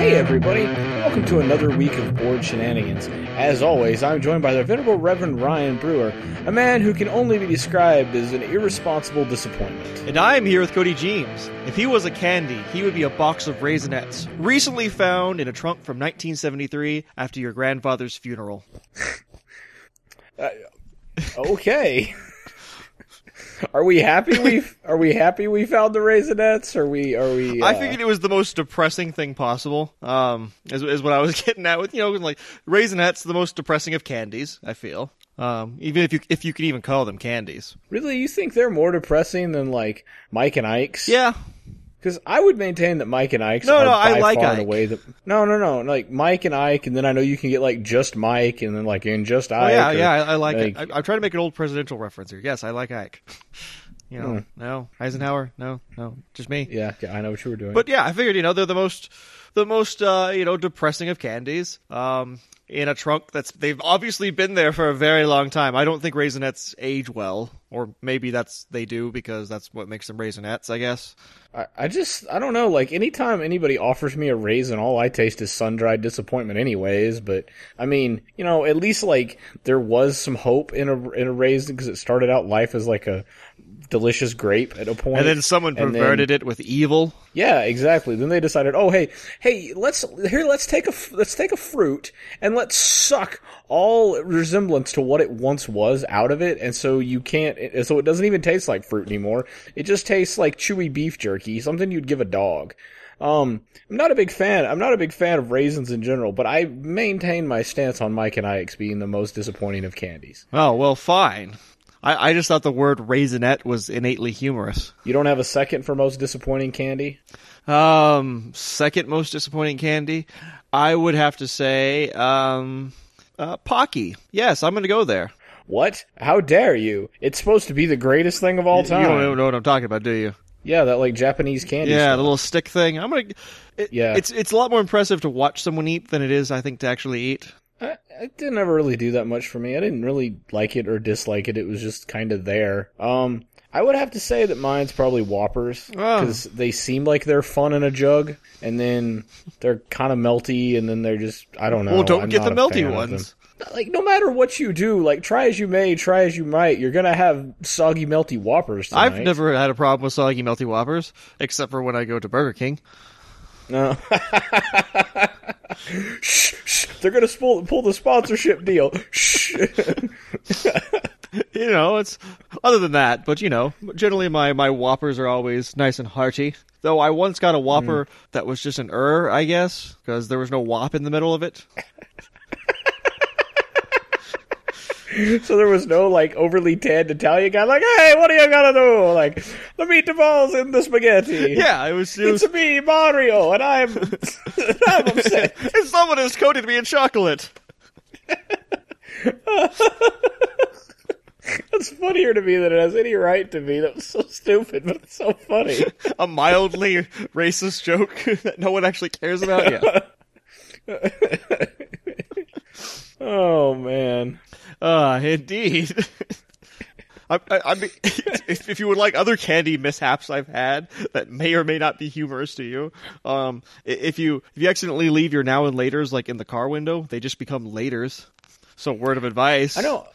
Hey everybody, welcome to another week of Bored Shenanigans. As always, I'm joined by the venerable Reverend Ryan Brewer, a man who can only be described as an irresponsible disappointment. And I'm here with Cody James. If he was a candy, he would be a box of raisinets, recently found in a trunk from 1973 after your grandfather's funeral. Uh, okay. Are we happy we are we happy we found the raisinets? Are we are we uh, I figured it was the most depressing thing possible. Um, is, is what I was getting at with you know like raisinets, the most depressing of candies. I feel. Um, even if you if you can even call them candies. really you think they're more depressing than like Mike and Ike's? Yeah. Because I would maintain that Mike and Ike's No, are no, I like far Ike. away the no, no, no, like Mike and Ike, and then I know you can get like just Mike, and then like in just Oh Ike. yeah, or, yeah. I, I like, like- it. I, I'm trying to make an old presidential reference here. Yes, I like Ike. You know, Hmm. no Eisenhower, no, no, just me. yeah, yeah, I know what you were doing. But yeah, I figured you know they're the most the most uh, you know depressing of candies. Um, in a trunk that's they've obviously been there for a very long time. I don't think raisinets age well, or maybe that's they do because that's what makes them raisinets. I guess. I, I just I don't know. Like anytime anybody offers me a raisin, all I taste is sun dried disappointment, anyways. But I mean, you know, at least like there was some hope in a in a raisin because it started out life as like a delicious grape at a point, And then someone and then- perverted it with evil. Yeah, exactly. Then they decided, oh hey, hey, let's here let's take a let's take a fruit and let's suck all resemblance to what it once was out of it, and so you can't, so it doesn't even taste like fruit anymore. It just tastes like chewy beef jerky, something you'd give a dog. Um, I'm not a big fan. I'm not a big fan of raisins in general, but I maintain my stance on Mike and Ike's being the most disappointing of candies. Oh well, fine. I, I just thought the word raisinette was innately humorous. You don't have a second for most disappointing candy? Um, second most disappointing candy, I would have to say, um, uh, Pocky. Yes, I'm going to go there. What? How dare you? It's supposed to be the greatest thing of all time. You don't know what I'm talking about, do you? Yeah, that like Japanese candy. Yeah, stuff. the little stick thing. I'm gonna. It, Yeah. it's it's a lot more impressive to watch someone eat than it is, I think, to actually eat. I, it didn't ever really do that much for me. I didn't really like it or dislike it. It was just kind of there. Um, I would have to say that mine's probably Whoppers Oh. because they seem like they're fun in a jug, and then they're kind of melty, and then they're just I don't know. well, don't I'm get the melty ones. Like no matter what you do, like try as you may, try as you might, you're gonna have soggy, melty Whoppers. Tonight. I've never had a problem with soggy melty whoppers, except for when I go to Burger King. No. shh, shh. They're gonna pull, pull the sponsorship deal. Shh. You know, it's other than that, but you know, generally my my whoppers are always nice and hearty. Though I once got a whopper that was just an er, I guess, because there was no whop in the middle of it. So there was no like overly tanned Italian guy like, hey, what are you gonna do? Like, the meatballs in the spaghetti. Yeah, it was. It was It's me, Mario, and I'm I'm upset. and someone has coated me in chocolate. That's funnier to me than it has any right to be. That was so stupid, but it's so funny. A mildly racist joke that no one actually cares about. Yeah. Oh man. Uh, indeed. I, I, I mean, if, if you would like other candy mishaps I've had that may or may not be humorous to you, um, if you if you accidentally leave your now and later's like in the car window, they just become laters. So, word of advice. I know.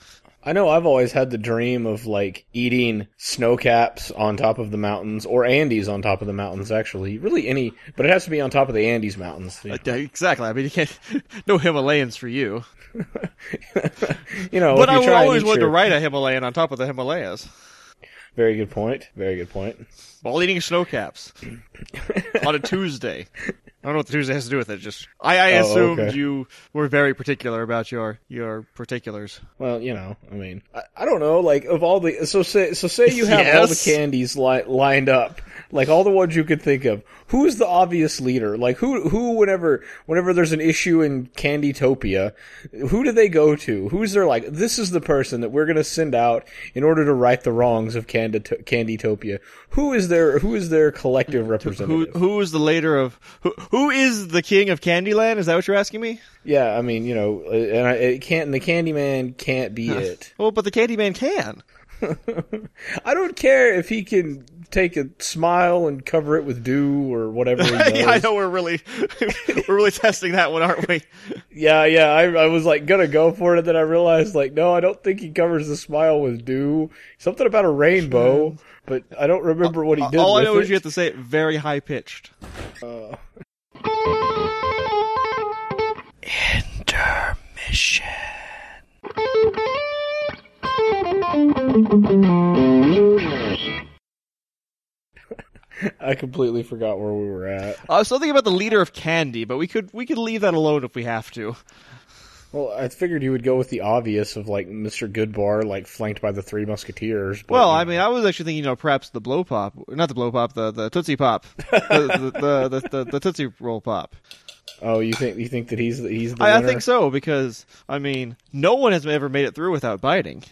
I know I've always had the dream of like eating snow caps on top of the mountains or Andes on top of the mountains actually. Really any but it has to be on top of the Andes mountains. Uh, yeah, Exactly. I mean, you can't. No Himalayans for you. You know, But I you always wanted to your- ride a Himalayan on top of the Himalayas Very good point. Very good point. while eating snow caps on a Tuesday. I don't know what the Tuesday has to do with it. Just I, I Oh, assumed okay. you were very particular about your your particulars. Well, you know, I mean, I, I don't know. Like of all the so say so say you have all the candies li- lined up, like all the ones you could think of. Who's the obvious leader? Like who who whenever whenever there's an issue in Candytopia, who do they go to? Who's their like? This is the person that we're gonna send out in order to right the wrongs of Candito- Candytopia. Who is their who is their collective Who representative? who is the leader of who, who is the king of Candyland? Is that what you're asking me? Yeah, I mean, you know, and I, it can't. And the Candyman can't be it. Well, but the Candyman can. I don't care if he can take a smile and cover it with dew or whatever. He does. yeah, I know we're really we're really testing that one, aren't we? Yeah, yeah. I, I was like gonna go for it, and then I realized like, no, I don't think he covers the smile with dew. Something about a rainbow, but I don't remember what he did. All I know it. is you have to say it very high pitched. Uh. Intermission. I completely forgot where we were at. I was thinking about the leader of Candy, but we could we could leave that alone if we have to. Well, I figured you would go with the obvious of like Mr. Goodbar, like flanked by the Three Musketeers. But, Well, I mean, I was actually thinking, you know, perhaps the blow pop, not the blow pop, the the tootsie pop, the, the, the, the, the tootsie roll pop. oh, you think you think that he's the, he's the I, I think so because I mean, no one has ever made it through without biting.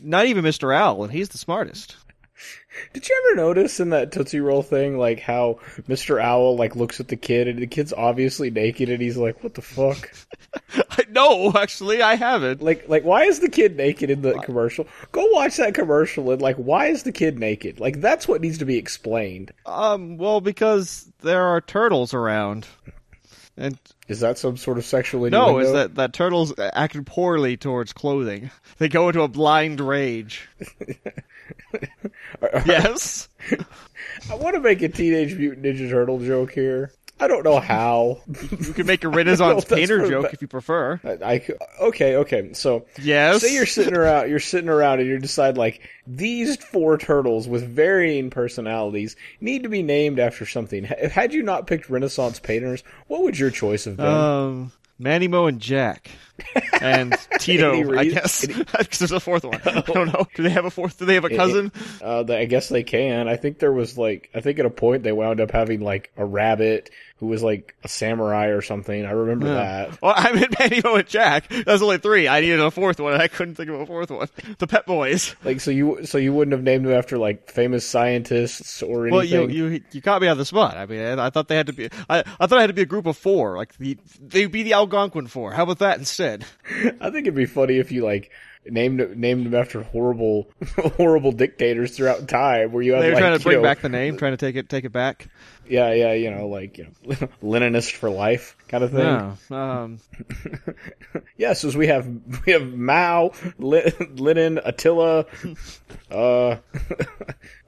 Not even Mr. Owl, and he's the smartest. Did you ever notice in that Tootsie Roll thing, like how Mr. Owl like looks at the kid and the kid's obviously naked and he's like, "What the fuck?" I no, actually, I haven't. Like, like why is the kid naked in the commercial? Go watch that commercial and like, why is the kid naked? Like, that's what needs to be explained. Um, well, because there are turtles around, and Is that some sort of sexual no, is that that turtles acted poorly towards clothing. They go into a blind rage. yes. I want to make a Teenage Mutant Ninja Turtle joke here. I don't know how. You can make a Renaissance painter joke if you prefer. I, I okay, okay. So Yes. say you're sitting around, you're sitting around, and you decide like these four turtles with varying personalities need to be named after something. Had you not picked Renaissance painters, what would your choice have been? Um, Manny Moe and Jack. And Tito, I guess. Because there's a fourth one. I don't know. Do they have a fourth? Do they have a cousin? uh, I guess they can. I think there was like, I think at a point they wound up having like a rabbit who was like a samurai or something. I remember that. Well, I'm in Mo and Jack. That was only three. I needed a fourth one, and I couldn't think of a fourth one. The Pep Boys. Like, so you, so you wouldn't have named them after like famous scientists or anything. Well, you you you caught me on the spot. I mean, I, I thought they had to be. I, I thought I had to be a group of four. Like the they'd be the Algonquin four. How about that instead? I think it'd be funny if you like named named them after horrible horrible dictators throughout time, where you have They were like, trying to bring know, back the name, trying to take it take it back. Yeah yeah you know like you know Leninist for life kind of thing. Yeah. Um, Yes, as we have we have Mao, Lenin, Attila. Uh,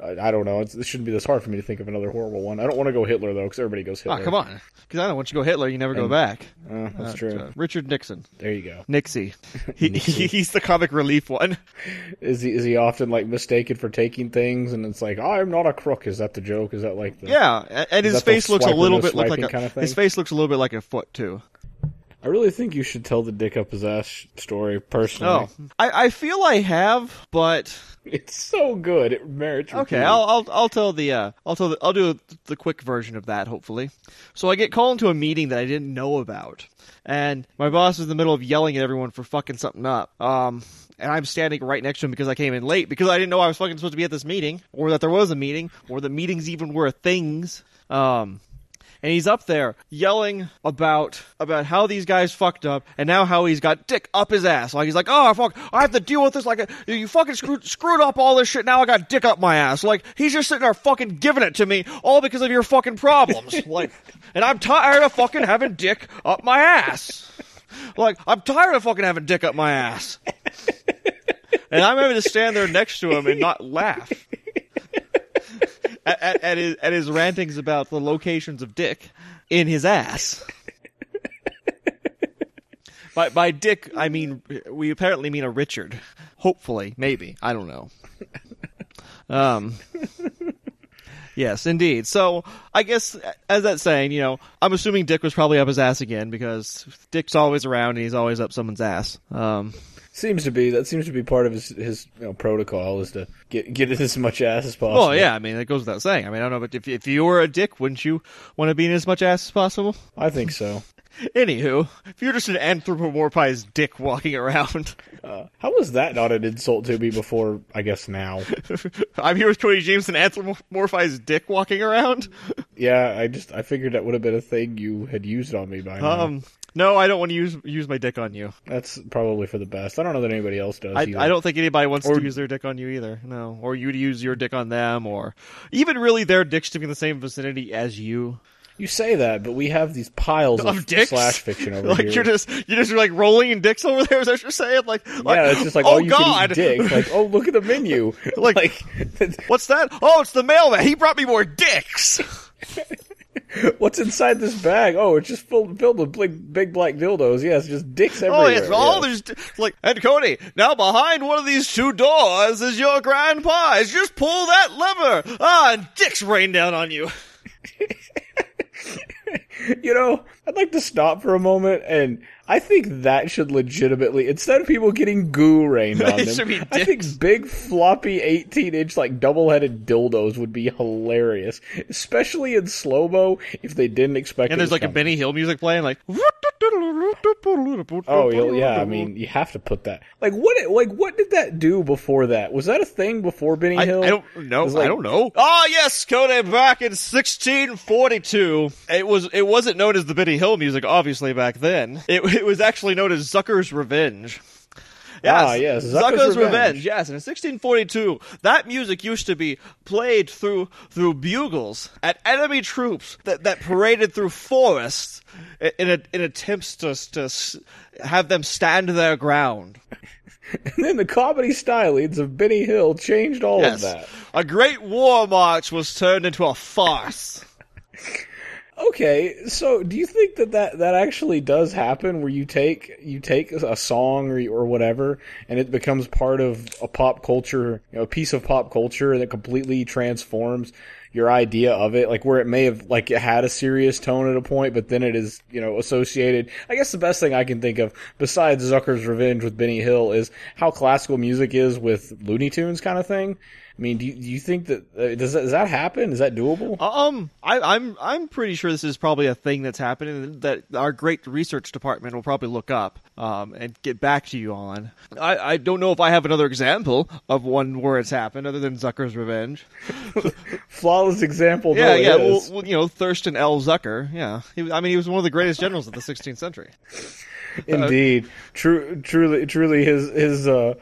I I don't know. It's, it shouldn't be this hard for me to think of another horrible one. I don't want to go Hitler though, because everybody goes oh, Hitler. come on. Because I don't want you to go Hitler, you never go back. Uh, that's true. Uh, Richard Nixon. there you go. Nixie. He, he, he's the comic relief one. Is he is he often like mistaken for taking things, and it's like I'm not a crook? Is that the joke? Is that like the Yeah, and his face looks a little bit like a, kind of his face looks a little bit like a foot too. I really think you should tell the dick up his ass story personally. Oh, I, I feel I have, but It's so good. It merits. okay. I'll I'll I'll tell the uh I'll tell the, I'll do the quick version of that hopefully. So I get called into a meeting that I didn't know about, and my boss is in the middle of yelling at everyone for fucking something up. Um. And I'm standing right next to him because I came in late because I didn't know I was fucking supposed to be at this meeting, or that there was a meeting, or that meetings even were things. Um, and he's up there yelling about about how these guys fucked up and now how he's got dick up his ass. Like he's like, oh fuck, I have to deal with this. Like you fucking screwed screwed up all this shit. Now I got dick up my ass. Like he's just sitting there fucking giving it to me all because of your fucking problems. like, and I'm tired of fucking having dick up my ass. Like I'm tired of fucking having dick up my ass. And I'm having to stand there next to him and not laugh at, at, his at his rantings about the locations of dick in his ass. by by dick, I mean we apparently mean a Richard. Hopefully, maybe I don't know. Um. Yes, indeed. So I guess as that saying, you know, I'm assuming Dick was probably up his ass again because Dick's always around and he's always up someone's ass. Um, Seems to be that seems to be part of his his you know, protocol is to get get as much ass as possible. well, yeah, I mean, that goes without saying. I mean, I don't know, but if if you were a dick, wouldn't you want to be in as much ass as possible? I think so. Anywho, if you're just an anthropomorphized dick walking around, Uh, how was that not an insult to me before? I guess now. I'm here with Cody James, an anthropomorphized dick walking around. Yeah, I just I figured that would have been a thing you had used on me by now. Um, No, I don't want to use use my dick on you. That's probably for the best. I don't know that anybody else does. I. I don't think anybody wants Or- to use their dick on you either. No, or you to use your dick on them, or even really their dicks to be in the same vicinity as you. You say that, but we have these piles of, Of dicks? slash fiction over like here. you're just you're just like rolling in dicks over there. Is that what you're saying? Like, like yeah, it's just like oh oh, you god, can eat dick. Like oh, look at the menu. Like- like what's that? Oh, it's the mailman. He brought me more dicks. what's inside this bag? Oh, it's just filled filled with big big black dildos. Yes, just dicks everywhere. Oh, everywhere. it's all yeah. these di- like. And Cody, now behind one of these two doors is your grand prize. Just pull that lever. Ah, and dicks rain down on you. You know, I'd like to stop for a moment and I think that should legitimately instead of people getting goo rained on them, I think big floppy eighteen inch like double headed dildos would be hilarious. Especially in slow mo if they didn't expect And there's like a coming. Benny Hill music playing, like. Oh yeah, I mean you have to put that. Like what? Like what did that do before that? Was that a thing before Benny I, Hill? I don't know. It was I don't know. Ah, yes, Cody. Back in 1642, it was. It wasn't known as the Benny Hill music, obviously back then. It, it was actually known as Zucker's Revenge. Ah, yes, Zucker's Zucker's Revenge. Revenge. Yes, and in 1642, that music used to be played through through bugles at enemy troops that, that paraded through forests in, in, a, in attempts to, to have them stand their ground. And then the comedy stylings of Benny Hill changed all Yes, of that. a great war march was turned into a farce. Okay, so do you think that, that that actually does happen where you take you take a song or or whatever and it becomes part of a pop culture, you know, a piece of pop culture that completely transforms your idea of it, like where it may have like it had a serious tone at a point, but then it is you know associated. I guess the best thing I can think of besides Zucker's Revenge with Benny Hill is how classical music is with Looney Tunes kind of thing. I mean, do you, do you think that uh, does that, does that happen? Is that doable? Um, I, I'm I'm pretty sure this is probably a thing that's happening that our great research department will probably look up um, and get back to you on. I, I don't know if I have another example of one where it's happened other than Zucker's Revenge. Flawless example. Yeah, yeah. Well, well, you know, Thurston L. Zucker. Yeah, he, I mean, he was one of the greatest generals of the 16th century. Indeed, true, truly, truly, his his uh,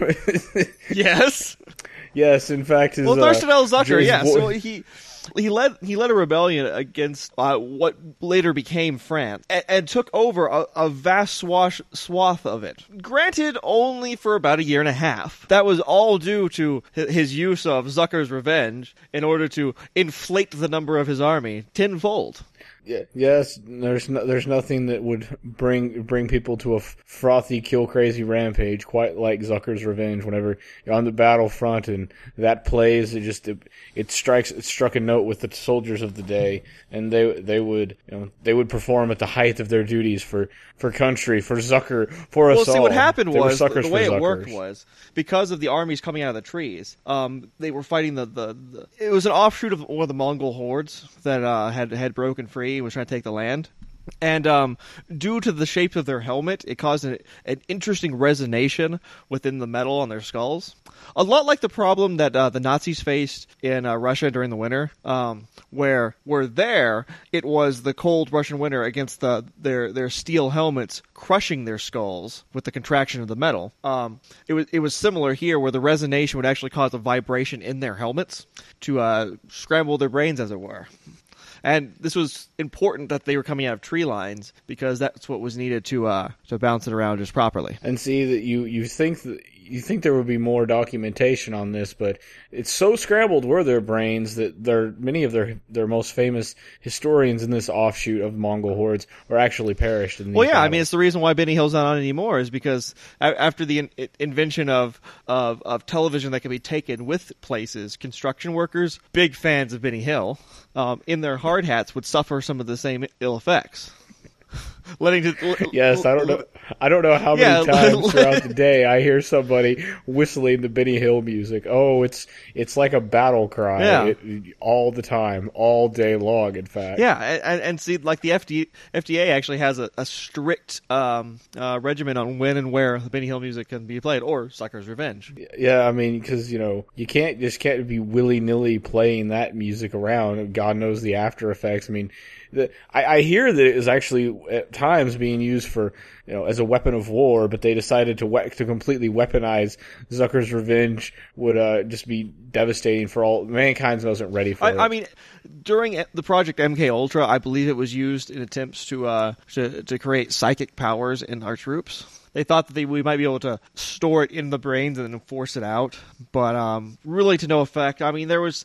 Yes. Yes, in fact, his Well, uh, Thurston L. Zucker, yeah. So he he led he led a rebellion against uh, what later became France and, and took over a, a vast swash, swath of it. Granted, only for about a year and a half. That was all due to his use of Zucker's revenge in order to inflate the number of his army tenfold. Yeah, yes, there's no, there's nothing that would bring bring people to a f- frothy, kill crazy rampage quite like Zucker's Revenge. Whenever you're on the battlefront and that plays, it just it, it strikes it struck a note with the soldiers of the day, and they they would you know they would perform at the height of their duties for for country, for Zucker, for us Well, see, all. what happened They was the, the way for it worked was because of the armies coming out of the trees. Um, they were fighting the, the, the it was an offshoot of one of the Mongol hordes that uh, had had broken free and was trying to take the land. And um, due to the shape of their helmet, it caused an, an interesting resonation within the metal on their skulls. A lot like the problem that uh, the Nazis faced in uh, Russia during the winter, um, where where there it was the cold Russian winter against the their their steel helmets crushing their skulls with the contraction of the metal. Um, it was it was similar here, where the resonation would actually cause a vibration in their helmets to uh, scramble their brains, as it were. And this was important that they were coming out of tree lines because that's what was needed to uh, to bounce it around just properly. and see that you you think that you think there would be more documentation on this, but it's so scrambled were their brains that there many of their their most famous historians in this offshoot of Mongol hordes were actually perished in Well, yeah, I mean, it's the reason why Benny Hill's not on anymore is because after the in- invention of, of of television that can be taken with places, construction workers, big fans of Benny Hill, um, in their hard hats would suffer some of the same ill effects. Letting to, Yes, I don't know. I don't know how Yeah, many times throughout the day I hear somebody whistling the Benny Hill music. Oh, it's it's like a battle cry Yeah. it- all the time, all day long. In fact, Yeah, and, and see, like the FDA, FDA actually has a, a strict um, uh, regimen on when and where the Benny Hill music can be played, or Zucker's Revenge. Yeah, I mean, because you know, you can't just can't be willy nilly playing that music around. God knows the after effects. I mean, the, I, I hear that it is actually uh, at times being used for you know as a weapon of war, but they decided to we- to completely weaponize Zucker's revenge would uh, just be devastating for all mankind wasn't ready for I, it. I mean, during the Project MK Ultra, I believe it was used in attempts to uh, to, to create psychic powers in our troops. They thought that they, we might be able to store it in the brains and then force it out, but um, really to no effect. I mean, there was,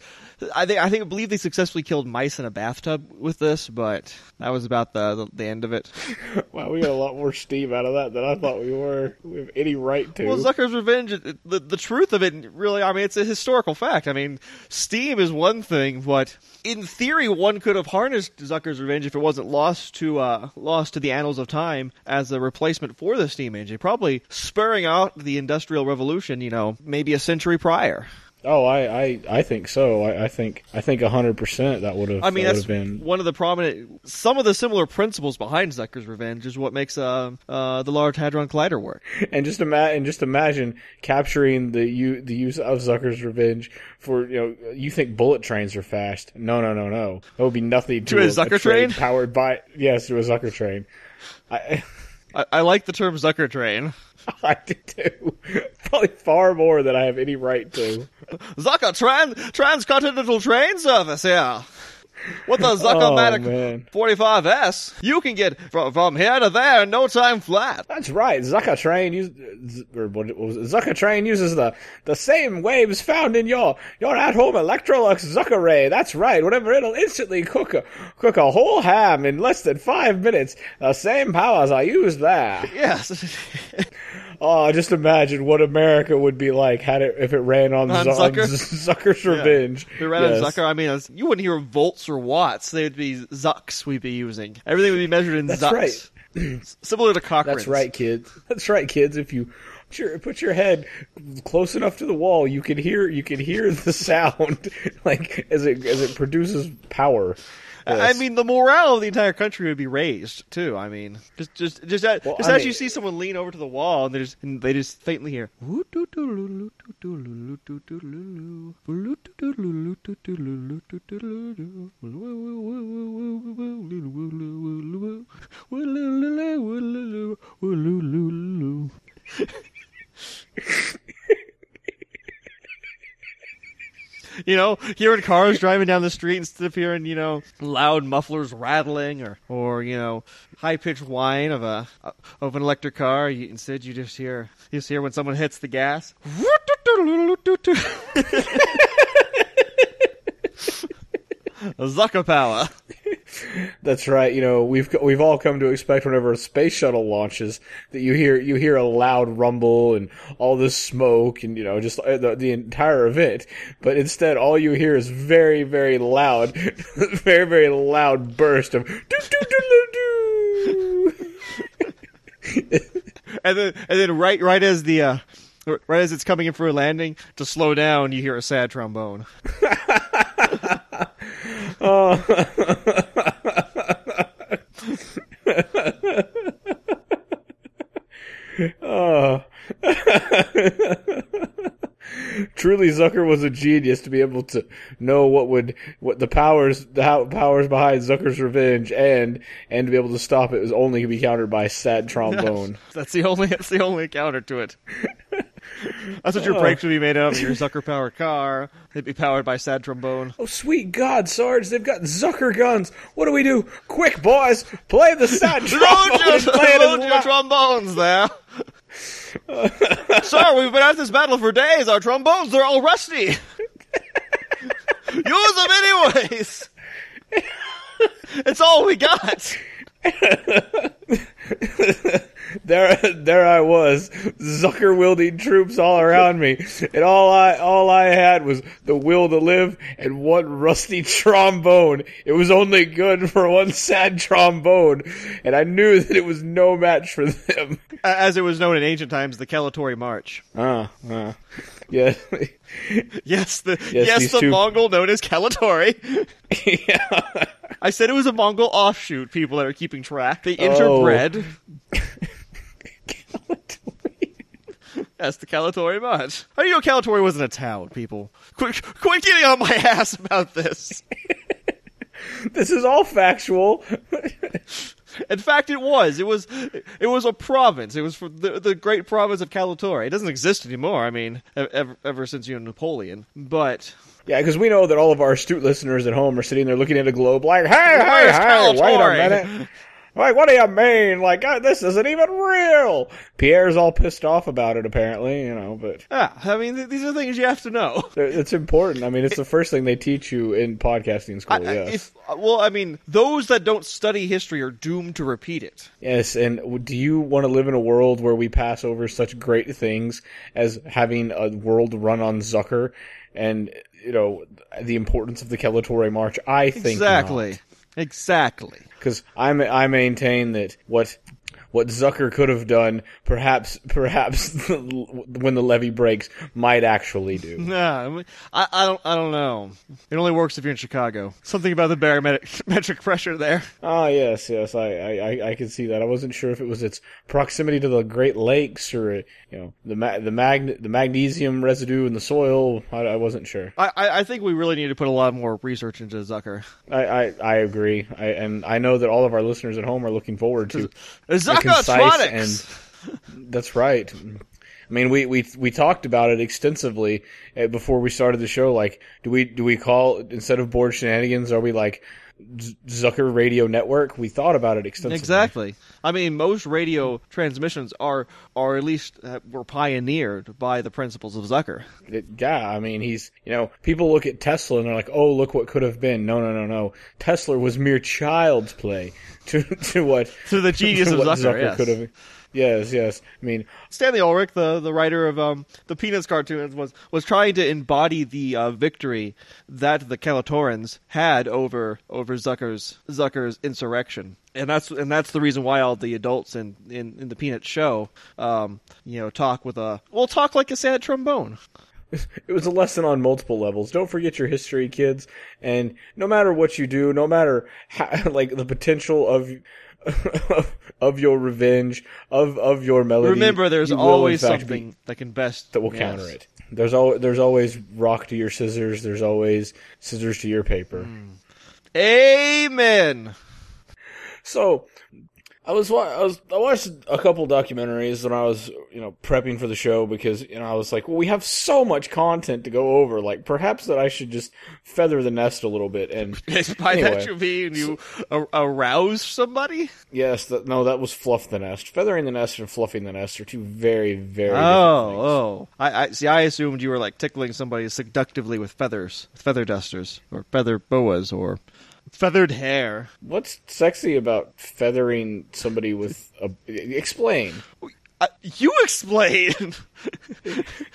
I think, I think, I believe they successfully killed mice in a bathtub with this, but that was about the the, the end of it. wow, we got a lot more steam out of that than I thought we were. We have any right to. Well, Zucker's Revenge, the the truth of it, really, I mean, it's a historical fact. I mean, Steam is one thing, but in theory, one could have harnessed Zucker's Revenge if it wasn't lost to uh, lost to the annals of time as a replacement for the Steam engine, probably spurring out the Industrial Revolution. You know, maybe a century prior. Oh, I, I, I think so. I, I think I think hundred percent that would have. I mean, that that's been. one of the prominent, some of the similar principles behind Zucker's Revenge is what makes uh, uh, the Large Hadron Collider work. And just ima- and just imagine capturing the the use of Zucker's revenge for you know you think bullet trains are fast? No, no, no, no. That would be nothing to, To a Zucker train? powered by yes to a Zucker train. I I, I like the term Zucker train. I too. Probably far more than I have any right to. Zucker trans transcontinental train service here. With the Oh Zuckermatic man, 45S, you can get from, from here to there in no time flat. that's right. Zucker train use or what it was Zucker train uses the the same waves found in your your at home Electrolux Zucker ray. That's right. Whatever it'll instantly cook a cook a whole ham in less than five minutes. The same powers I use there. Yes. Oh, just imagine what America would be like had it if it ran on, On Zu- on Zucker? Z- Zucker's Revenge. If we ran Yes. on Zucker, I mean, you wouldn't hear volts or watts. They'd be zucks we'd be using. Everything would be measured in That's zucks. right. Similar to Cochrane's. That's right, kids. That's right, kids. If you put your, put your head close enough to the wall, you can hear you can hear the sound like as it as it produces power. I mean, the morale of the entire country would be raised too. I mean, just just just, as- Well, just as mean- you see someone lean over to the wall and they just and they just faintly hear. You know, hearing cars driving down the street instead of hearing, you know, loud mufflers rattling or, or you know, high pitched whine of a of an electric car. You, instead, you just hear you just hear when someone hits the gas. Zucker power. That's right. You know, we've we've all come to expect whenever a space shuttle launches that you hear you hear a loud rumble and all this smoke and you know just uh, the, the entire event. But instead, all you hear is very very loud, very very loud burst of doo doo doo doo doo. And then and then right right as the uh, right as it's coming in for a landing to slow down, you hear a sad trombone. Oh. Oh. Truly, Zucker was a genius to be able to know what would what the powers the powers behind Zucker's revenge and and to be able to stop it was only to be countered by sad trombone. That's the only that's the only counter to it. That's what your brakes oh. would be made of. Your Zucker powered car. They'd be powered by sad trombone. Oh, sweet God, Sarge! They've got Zucker guns. What do we do? Quick, boys, play the sad Load trombone your, play load your loud- trombones there. Sir, we've been at this battle for days. Our trombones, they're all rusty. Use them anyways. it's all we got. there, there I was, Zucker wielding troops all around me, and all I, all I had was the will to live and one rusty trombone. It was only good for one sad trombone, and I knew that it was no match for them. As it was known in ancient times, the Kalatory March. Ah, ah, yeah, Yes, the Yes, yes, the two- Mongol known as Kalatory. yeah. I said it was a Mongol offshoot. People that are keeping track. They Oh. Interbred. That's the Calatori March. How do you know Calatori wasn't a town, people? Quit, quit getting on my ass about this. This is all factual. In fact, it was. It was. It was a province. It was for the, the great province of Calatori. It doesn't exist anymore. I mean, ever, ever since you know Napoleon. But Yeah, because we know that all of our astute listeners at home are sitting there looking at a globe like, hey, hey, hey, wait a minute. Like, what do you mean? Like, uh, this isn't even real. Pierre's all pissed off about it, apparently, you know, but yeah, I mean, th- these are things you have to know. it's important. I mean, it's the first thing they teach you in podcasting school, I-. If well, I mean, those that don't study history are doomed to repeat it. Yes, and do you want to live in a world where we pass over such great things as having a world run on Zucker and, you know, the importance of the Kelatore March? I think Exactly. Exactly. Because I, I maintain that what what Zucker could have done, perhaps perhaps when the levee breaks, might actually do. Nah, I, mean, I, I don't. I don't know. It only works if you're in Chicago. Something about the barometric pressure there. Ah, yes, yes, I, I, I- can see that. I wasn't sure if it was its proximity to the Great Lakes or, you know, the ma- the mag- the magnesium residue in the soil. I, I wasn't sure. I, I I think we really need to put a lot more research into Zucker. I, I, I agree. I, and I know that all of our listeners at home are looking forward to a concise and that's right. I mean, we, we we talked about it extensively uh, before we started the show. Like, do we do we call instead of Bored Shenanigans? Are we like Zucker Radio Network? We thought about it extensively. Exactly. I mean, most radio transmissions are, are at least uh, were pioneered by the principles of Zucker. It- yeah, I mean, he's you know, people look at Tesla and they're like, oh, look what could have been. No, no, no, no. Tesla was mere child's play to to what To the genius to of what Zucker, yes. could have. Yes, yes. I mean, Stanley Ulrich, the, the writer of um, the Peanuts cartoons, was was trying to embody the uh, victory that the Calatorans had over over Zucker's Zucker's insurrection, and that's and that's the reason why all the adults in in, in the Peanuts show, um, you know, talk with a well, talk like a sad trombone. it was a lesson on multiple levels. Don't forget your history, kids. And no matter what you do, no matter how, like the potential of of your revenge, of of your melody. Remember, there's you always something be- that can best that will yes. counter it. There's al- there's always rock to your scissors. There's always scissors to your paper. Hmm. Amen. So, I was I was I watched a couple documentaries when I was you know prepping for the show because you know I was like, well, we have so much content to go over. Like, perhaps that I should just feather the nest a little bit. And By Anyway. that you mean you ar- arouse somebody? yes, that, no, that was fluff the nest. Feathering the nest and fluffing the nest are two very very Oh, oh. I, I see. I assumed you were like tickling somebody seductively with feathers, with feather dusters, or feather boas, or feathered hair. What's sexy about feathering somebody with a? Explain. Uh, you explain.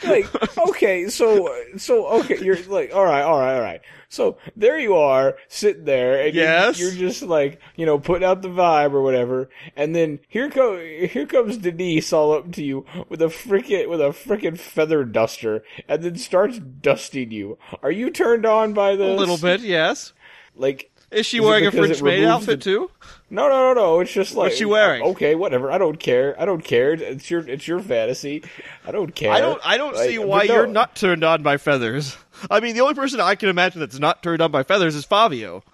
like okay so so okay you're like all right all right all right so there you are sitting there and you're- Yes. you're, just like you know putting out the vibe or whatever and then here co- here comes denise all up to you with a frickin' with a frickin' feather duster and then starts dusting you are you turned on by this? a little bit, yes. like Is she Is wearing a French maid outfit the- too? no no no no it's just like What's she wearing? Uh, okay whatever i don't care i don't care it's your it's your fantasy i don't care I don't. I don't Like, see why no. you're not turned on by feathers. I mean, the only person I can imagine that's not turned on by feathers is Fabio.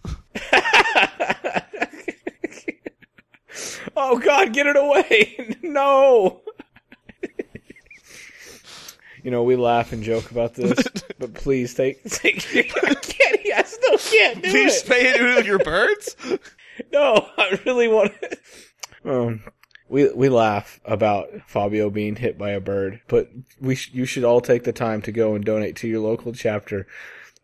Oh God, get it away! no. You know, we laugh and joke about this, but please take take. I can't. I still can't do Please it. spay and neuter your birds. No, I really want. To. Um, we we laugh about Fabio being hit by a bird, but we sh- you should all take the time to go and donate to your local chapter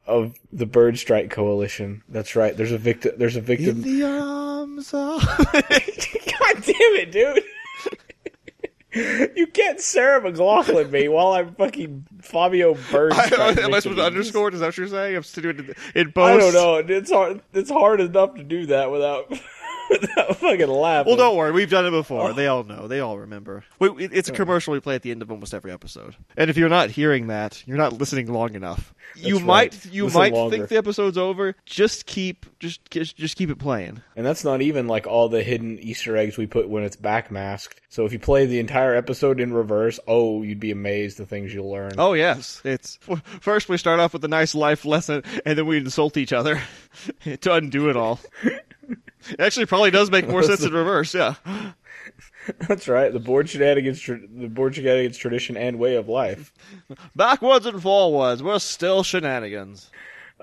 of the Bird Strike Coalition. That's right. There's a victim. There's a victim. the arms of. God damn it, dude. You can't Sarah McLachlan me while I'm fucking Fabio Bird. I, Strike am I supposed to underscore? Is that what you're saying? I'm still doing it in, post. I don't know. It's hard. It's hard enough to do that without without fucking laughing. Well, don't worry. We've done it before. Oh. They all know. They all remember. We, it's a commercial we play at the end of almost every episode. And if you're not hearing that, you're not listening long enough. you right. might you Listen might longer. think the episode's over. Just keep just just just keep it playing. And that's not even like all the hidden Easter eggs we put when it's backmasked. So if you play the entire episode in reverse, oh, you'd be amazed the things you'll learn. Oh yes, it's first we start off with a nice life lesson, and then we insult each other to undo it all. It actually probably does make more sense in reverse. Yeah. That's right. The Bored Shenanigans, tra- the Bored Shenanigans tradition and way of life. Backwards and forwards, we're still shenanigans.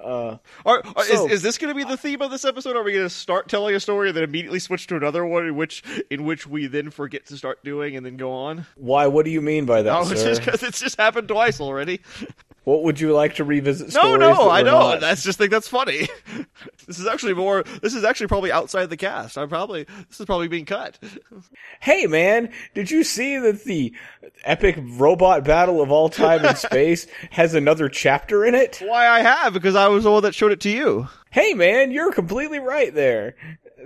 Uh, Are, are- So- is, is this going to be the theme of this episode? Are we going to start telling a story and then immediately switch to another one, in which in which we then forget to start doing and then go on? why? What do you mean by that, Oh, it's just because it's just happened twice already. What would you like to revisit? No, no, I know. not- That's just think that's funny. this is actually more. This is actually probably outside the cast. I'm probably this is probably being cut. Hey, man, did you see that the epic robot battle of all time in space has another chapter in it? Why I have because I was the one that showed it to you. Hey, man, you're completely right there.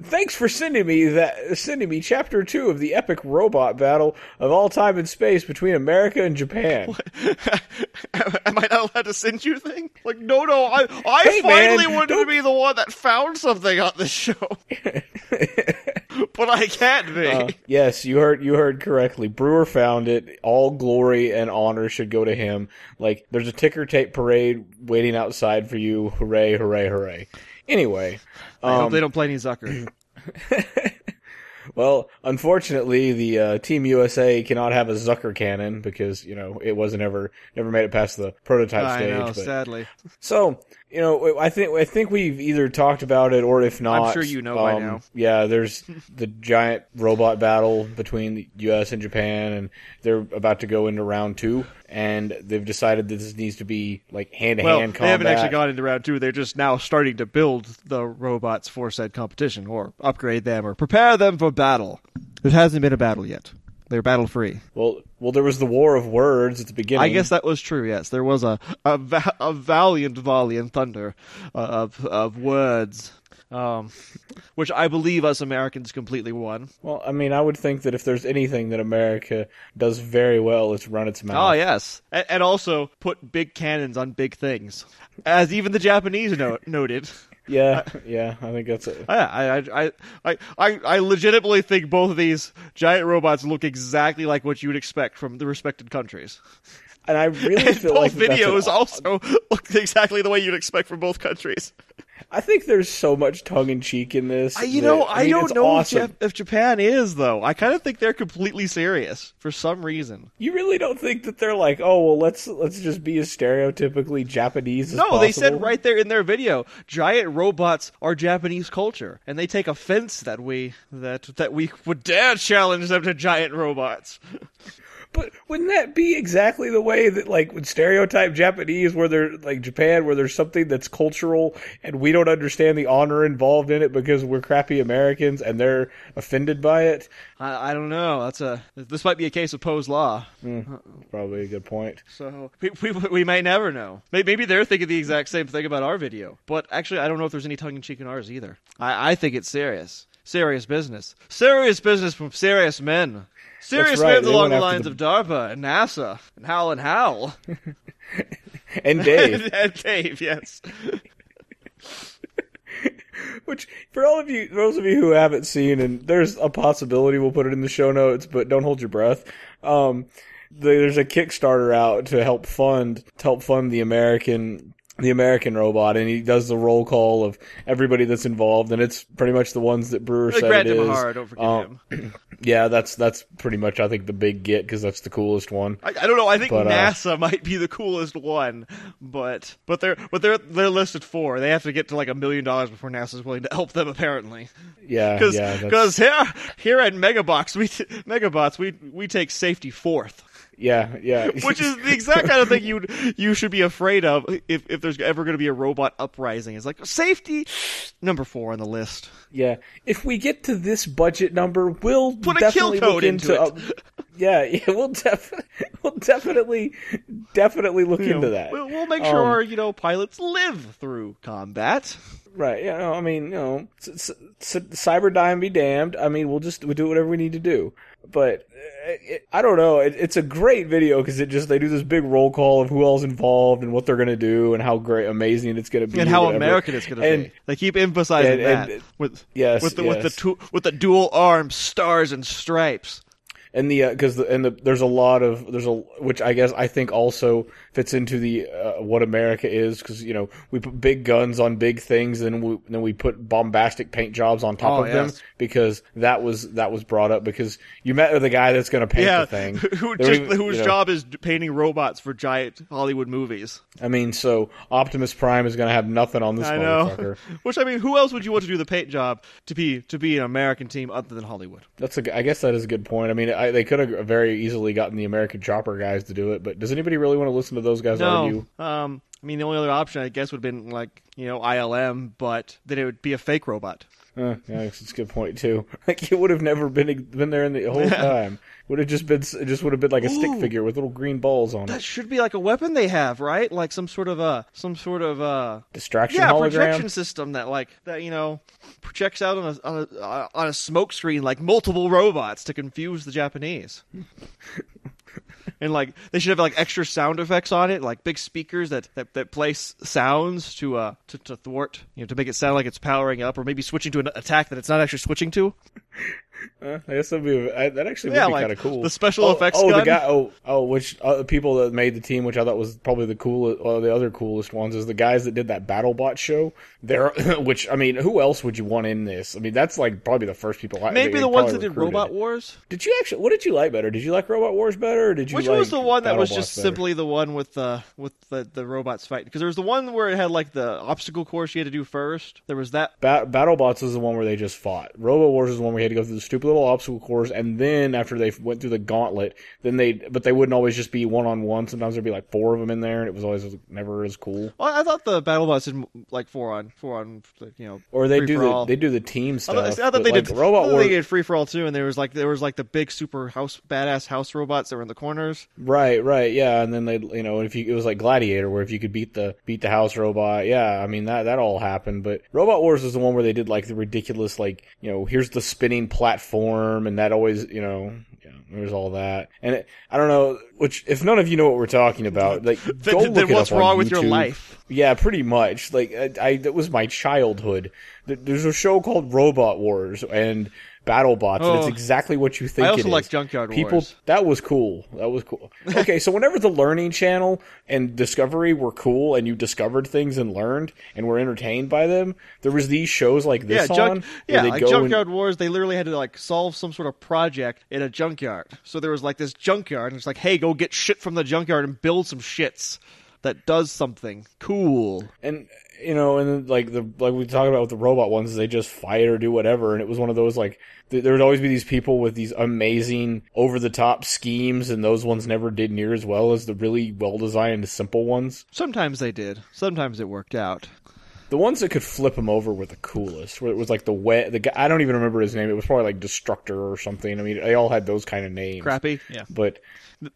Thanks for sending me that, sending me chapter two of the epic robot battle of all time and space between America and Japan. Am I not allowed to send you thing? Like, no, no. I I Hey, finally man, wanted to don't- be the one that found something on this show, but I can't be. Uh, yes, you heard you heard correctly. Brewer found it. All glory and honor should go to him. Like there's a ticker tape parade waiting outside for you. Hooray! Hooray! Hooray! Anyway, I hope um, they don't play any Zucker. well, unfortunately, the uh, Team USA cannot have a Zucker cannon because you know it wasn't ever never made it past the prototype I stage. know, but sadly. So, you know, I think I think we've either talked about it or if not, I'm sure you know by um, now. Yeah, there's the giant robot battle between the U.S. and Japan, and they're about to go into round two, and they've decided that this needs to be like hand to Well, hand they haven't actually gone into round two. They're just now starting to build the robots for said competition, or upgrade them, or prepare them for battle. It hasn't been a battle yet. They're battle free. well, well, there was the war of words at the beginning. I guess that was true. Yes, there was a a, va- a valiant volley and thunder uh, of of words, um, which I believe us Americans completely won. Well, I mean, I would think that if there's anything that America does very well, it's run its mouth. Oh yes, and, and also put big cannons on big things, as even the Japanese no- noted. Yeah, yeah. I think that's it. I, I, I, I, I, legitimately think both of these giant robots look exactly like what you would expect from the respected countries. And I really And feel both like that's an videos also look exactly the way you'd expect from both countries. I think there's so much tongue in cheek in this. I, you that- know, I, mean, don't know Awesome. if, if Japan is though. I kind of think they're completely serious for some reason. You really don't think that they're like, oh well, let's let's just be as stereotypically Japanese as No, they said right there in their video, giant robots are Japanese culture, and they take offense that we that that we would dare challenge them to giant robots. But wouldn't that be exactly the way that like would stereotype Japanese, where they're like Japan, where there's something that's cultural and we don't understand the honor involved in it because we're crappy Americans and they're offended by it? I, I don't know. That's a this might be a case of Poe's law. Hmm. Probably a good point. So we, we, we may never know. Maybe, maybe they're thinking the exact same thing about our video. But actually, I don't know if there's any tongue in cheek in ours either. I, I think it's serious. Serious business. Serious business from serious men. Serious right, along the lines the- of DARPA and NASA and Hal and Hal. And Dave, and, and Dave, yes. which for all of you, those of you who haven't seen, and there's a possibility we'll put it in the show notes, but don't hold your breath. Um, there's a Kickstarter out to help fund to help fund the American the American robot, and he does the roll call of everybody that's involved, and it's pretty much the ones that Brewer Like said it is. Imahara, don't forget Um, him. Yeah, that's that's pretty much I think the big get because that's the coolest one. I, I don't know. I think But, uh, NASA might be the coolest one, but but they're but they're they're listed for. They have to get to like a million dollars before NASA's willing to help them. Apparently, Yeah, because yeah, here here at Megabox we t- Megabots we we take safety fourth, yeah, yeah. which is the exact kind of thing you you should be afraid of if if there's ever going to be a robot uprising. It's like safety number four on the list. Yeah, if we get to this budget number, we'll Put a kill definitely code into into. it. uh, yeah, yeah, we'll def- we'll definitely, definitely look You know, into that. We'll, we'll make sure Um, our you know pilots live through combat. Right? You know, I mean, you know, c- c- Cyberdyne be damned. I mean, we'll just we'll do whatever we need to do. But it, I don't know. It, it's a great video because it just they do this big roll call of who all's involved and what they're gonna do and how great, amazing it's gonna be and how. American it's going to And- be. They keep emphasizing and- that and- with Yes, with the with the tu- with the dual arms, stars and stripes. and the uh, because the, and the, there's a lot of there's a which I guess I think also fits into the uh, what America is because you know we put big guns on big things and we, then we put bombastic paint jobs on top Oh, of them because that was that was brought up because you met a guy that's going to paint Yeah, the thing who just, even- whose you know, job is painting robots for giant Hollywood movies. I mean so Optimus Prime is going to have nothing on this I know. motherfucker. Which I mean, who else would you want to do the paint job to be to be an American team other than Hollywood? That's a I guess that is a good point. I mean I, they could have very easily gotten the American Chopper guys to do it, but does anybody really want to listen to those guys argue? No. Um, I mean, the only other option I guess would have been like you know ILM, but then it would be a fake robot. Uh, yeah, it's a good point too. Like it would have never been been there in the whole time. Would have just been it just would have been like a stick figure with little green balls on That it. That should be like a weapon they have, right? Like some sort of a some sort of a Distraction yeah hologram. projection system that like that you know projects out on a on a on a smoke screen like multiple robots to confuse the Japanese. And like they should have like extra sound effects on it, like big speakers that that, that play sounds to uh to, to thwart, you know, to make it sound like it's powering up, or maybe switching to an attack that it's not actually switching to. Uh, I guess that'd be I, that actually Yeah, would be like kind of cool. the special oh, effects Oh, gun. the guy. Oh, oh, which uh, people that made the team, which I thought was probably the coolest, well, the other coolest ones, is the guys that did that BattleBot show. They're, which I mean, who else would you want in this? I mean, that's like probably the first people. I- Maybe the ones that did recruited. Robot Wars. Did you actually? What did you like better? Did you like Robot Wars better, or did you? Which like was the one that was just better? simply the one with the with the, the robots fighting? Because there was the one where it had like the obstacle course you had to do first. There was that. Ba- BattleBots was the one where they just fought. Robo Wars is the one where you had to go through the stupid little obstacle course, and then after they went through the gauntlet, then they but they wouldn't always just be one on one. Sometimes there'd be like four of them in there, and it was always never as cool. Well, I thought the BattleBots did like four on four on you know. Or they do the all. they do the team I stuff. thought, I thought they like, did Robot I Wars. They did free for all too, and there was like there was like the big super house badass house robots that were in the corners. Right, right, yeah, and then they, you know, if you it was like Gladiator, where if you could beat the beat the house robot, yeah, I mean that that all happened. But Robot Wars is the one where they did like the ridiculous, like you know, here's the spinning platform, and that always, you know, yeah, there's all that, and it, I don't know, which if none of you know what we're talking about, like go Then, look then it what's up on wrong with your life? Yeah, pretty much. Like I, I that was my childhood. There's a show called Robot Wars and BattleBots, and it's Oh. exactly what you think. I also it like is. Junkyard People, Wars. that was cool. That was cool. Okay, so whenever the Learning Channel and Discovery were cool, and you discovered things and learned and were entertained by them, there was these shows like this on. junk, where yeah, like go and- Junkyard Wars. They literally had to like solve some sort of project in a junkyard. So there was like this junkyard, and it's like, hey, go get shit from the junkyard and build some shits that does something cool. and you know, and like the like we talk about with the robot ones, they just fight or do whatever, and it was one of those like th- there would always be these people with these amazing over the top schemes, and those ones never did near as well as the really well designed simple ones. Sometimes they did. Sometimes it worked out. The ones that could flip him over were the coolest. Where it was like the wet, the guy I don't even remember his name. It was probably like Destructor or something. I mean, they all had those kind of names. Crappy. Yeah. But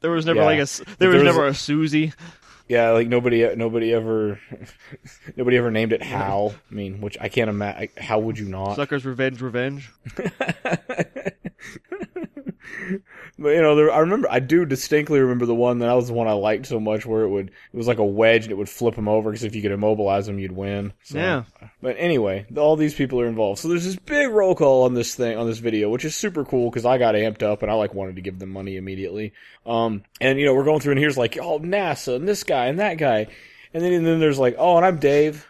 There was never Yeah. like a There There was was never a- a Susie. Yeah, like nobody, nobody ever, nobody ever named it Hal. I mean, which I can't imagine. How would you not? Zucker's Revenge Revenge. But you know, there, I remember, I do distinctly remember the one that was the one I liked so much, where it would, it was like a wedge and it would flip him over because if you could immobilize him, you'd win. So, Yeah. But anyway, all these people are involved, so there's this big roll call on this thing, on this video, which is super cool because I got amped up and I like wanted to give them money immediately. Um, and you know, we're going through and here's like, oh, NASA and this guy and that guy, and then and then there's like, oh, and I'm Dave.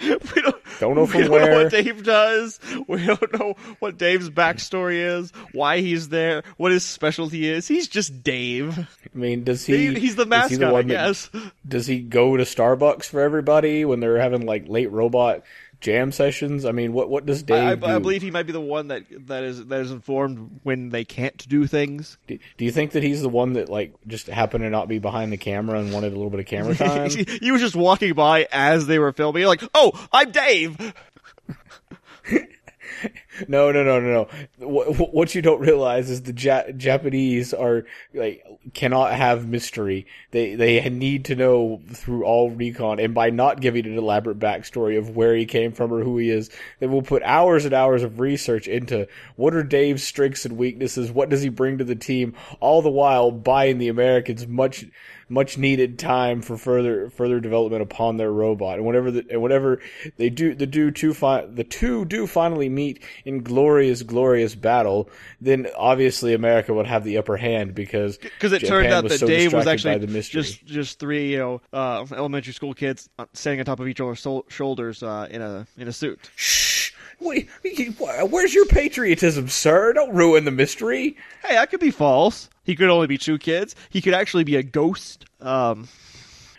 we don't. Don't know we from don't where. know what Dave does. We don't know what Dave's backstory is. Why he's there. What his specialty is. He's just Dave. I mean, does he? He, he's the is he mascot, I one that- does he go to Starbucks for everybody when they're having like late robot jam sessions? I mean, what what does Dave I, I, do? I believe he might be the one that that is that is informed when they can't do things. do, do you think that he's the one that like just happened to not be behind the camera and wanted a little bit of camera time? he, he was just walking by as they were filming. Like, oh, I'm Dave. no, no, no, no, no. What, what you don't realize is the ja- Japanese are like cannot have mystery. They they need to know through all recon, and by not giving an elaborate backstory of where he came from or who he is, they will put hours and hours of research into what are Dave's strengths and weaknesses, what does he bring to the team, all the while buying the Americans much much needed time for further further development upon their robot. And whenever the, and whenever they do the do two fi- the two do finally meet in glorious, glorious battle, then obviously America would have the upper hand because because it Japan turned out that so Dave was actually just just three you know uh, elementary school kids uh, standing on top of each other's sol- shoulders uh, in a in a suit. Shh! Wait, where's your patriotism, sir? Don't ruin the mystery. Hey, that could be false. He could only be two kids. He could actually be a ghost. Um,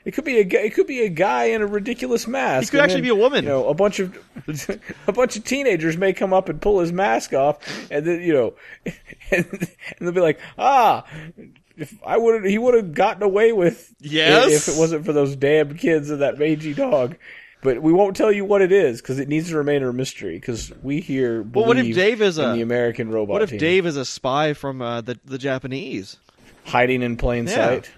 It could be a it could be a guy in a ridiculous mask. He could actually then, be a woman. You know, a bunch of a bunch of teenagers may come up and pull his mask off, and then you know, and, and they'll be like, ah. If I would, he would have gotten away with Yes. if it wasn't for those damn kids and that mangy dog. But we won't tell you what it is because it needs to remain a mystery. Because we here believe Well, what if Dave is in a- the American robot what if team. Dave is a spy from uh, the the Japanese? hiding in plain Yeah. sight?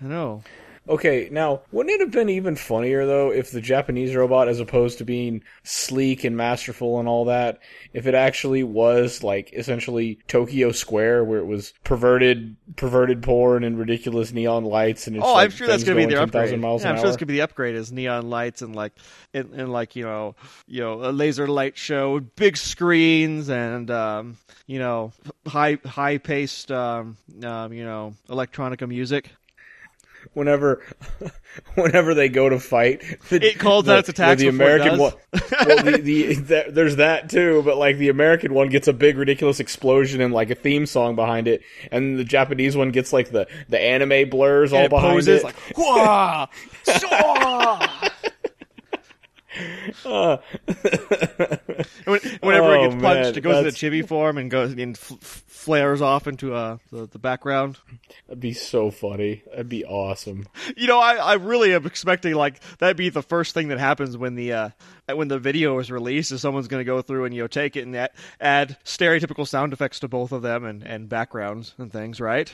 I know. Okay, now wouldn't it have been even funnier though if the Japanese robot, as opposed to being sleek and masterful and all that, if it actually was like essentially Tokyo Square, where it was perverted, perverted porn and ridiculous neon lights, and it's Oh, like I'm sure that's going to be their 10,000 upgrade. miles Yeah, I'm sure that's going to be the upgrade is neon lights and like and, and like you know you know a laser light show, big screens and um, you know high high paced um, um, you know electronica music. Whenever, whenever they go to fight, the, It calls the, out its attacks The American one, well, the, the, the, there's that too, but like the American one gets a big ridiculous explosion and like a theme song behind it, and the Japanese one gets like the the anime blurs all And it behind poses it. like! Uh, when, whenever Oh, it gets punched, man, it goes into that's- chibi form and goes and flares off into uh, the, the background. that'd be so funny. That'd be awesome. You know, I, I really am expecting like that'd be the first thing that happens when the uh, when the video is released. Is someone's going to go through and you know take it and add, add stereotypical sound effects to both of them and, and backgrounds and things, right?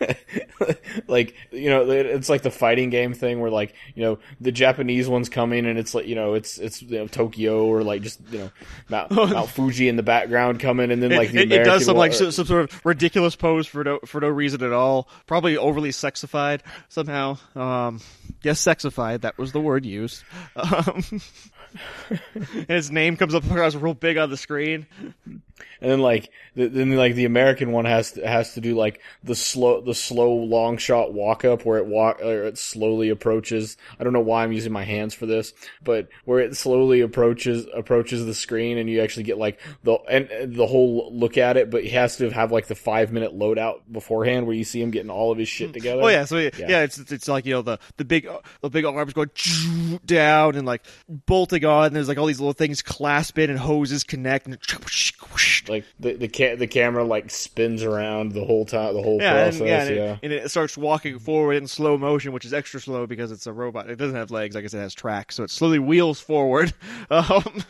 like you know, it's like the fighting game thing where like you know the Japanese one's coming and it's like you know it's it's you know, Tokyo or like just you know Mount, Mount Fuji in the background coming, and then like it, the it- it American does some like some, some sort of ridiculous pose for no for no reason at all. Probably overly sexified somehow. Um, yes, sexified. That was the word used. Um, and his name comes up across real big on the screen. And then like the, then like the American one has to, has to do like the slow the slow long shot walk up where it walk or it slowly approaches. I don't know why I'm using my hands for this, but where it slowly approaches approaches the screen and you actually get like the and the whole look at it, but he has to have like the five minute loadout beforehand where you see him getting all of his shit mm. together. Oh yeah, so yeah, Yeah. it's, it's like you know the the big the big arms going down and like bolting on. And there's like all these little things clasp clasping and hoses connect and Like the the ca- the camera like spins around the whole time, the whole yeah, and, process. yeah, and, yeah. It, and it starts walking forward in slow motion, which is extra slow because it's a robot. It doesn't have legs, I guess it has tracks, so it slowly wheels forward. Um,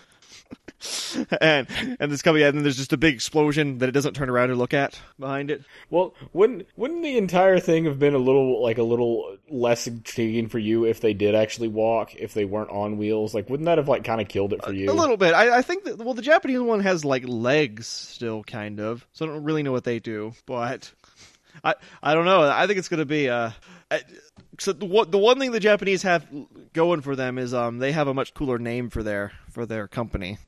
and and this coming, and then there's just a big explosion that it doesn't turn around and look at behind it. Well, wouldn't wouldn't the entire thing have been a little like a little less intriguing for you if they did actually walk, if they weren't on wheels? Like, wouldn't that have like kind of killed it for you? A little bit. I, I think that well, the Japanese one has like legs still, kind of. So I don't really know what they do, but I I don't know. I think it's going to be uh. I, so the one the one thing the Japanese have going for them is um they have a much cooler name for their for their company.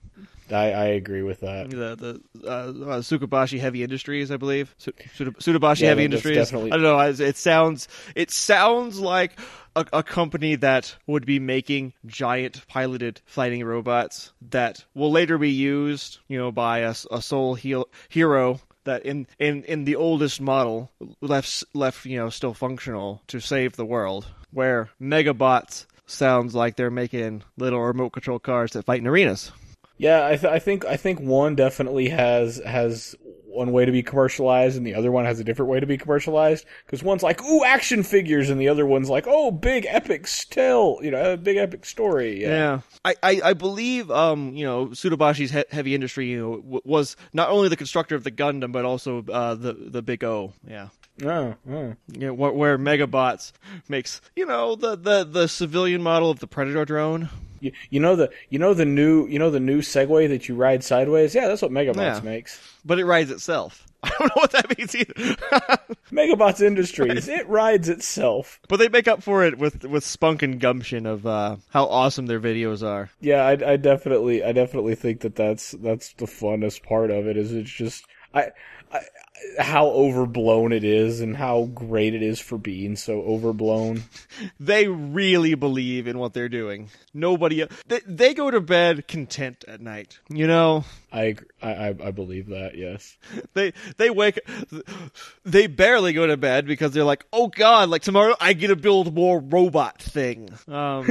I, I agree with that. The the uh, uh, Suidobashi Heavy Industries, I believe. Su- Su- Suidobashi Yeah, Heavy that- that's Industries. definitely- I don't know. It it sounds it sounds like a, a company that would be making giant piloted fighting robots that will later be used, you know, by a, a sole heel, hero that in, in, in the oldest model left left you know still functional to save the world. Where Megabots sounds like they're making little remote control cars that fight in arenas. Yeah, I, th- I think I think one definitely has has one way to be commercialized, and the other one has a different way to be commercialized. Because one's like, "Ooh, action figures," and the other one's like, "Oh, big epic tell," you know, a big epic story. Yeah. Yeah, I, I, I believe um you know Suidobashi's he- heavy industry you know w- was not only the constructor of the Gundam but also uh the the Big O. Yeah, Oh, oh. Know, where, where Megabots makes you know the, the the civilian model of the Predator drone. You, you know the you know the new you know the new Segway that you ride sideways. Yeah, that's what Megabots Yeah. makes. but it rides itself. I don't know what that means either. Megabots Industries. it rides itself. but they make up for it with with spunk and gumption of uh, how awesome their videos are. Yeah, I, I definitely I definitely think that that's that's the funnest part of it. Is it's just I how overblown it is and how great it is for being so overblown. They really believe in what they're doing. Nobody they, they go to bed content at night. You know, I I I, believe that. Yes. they they wake they barely go to bed because they're like, "Oh god, like tomorrow I get to build more robot thing." Um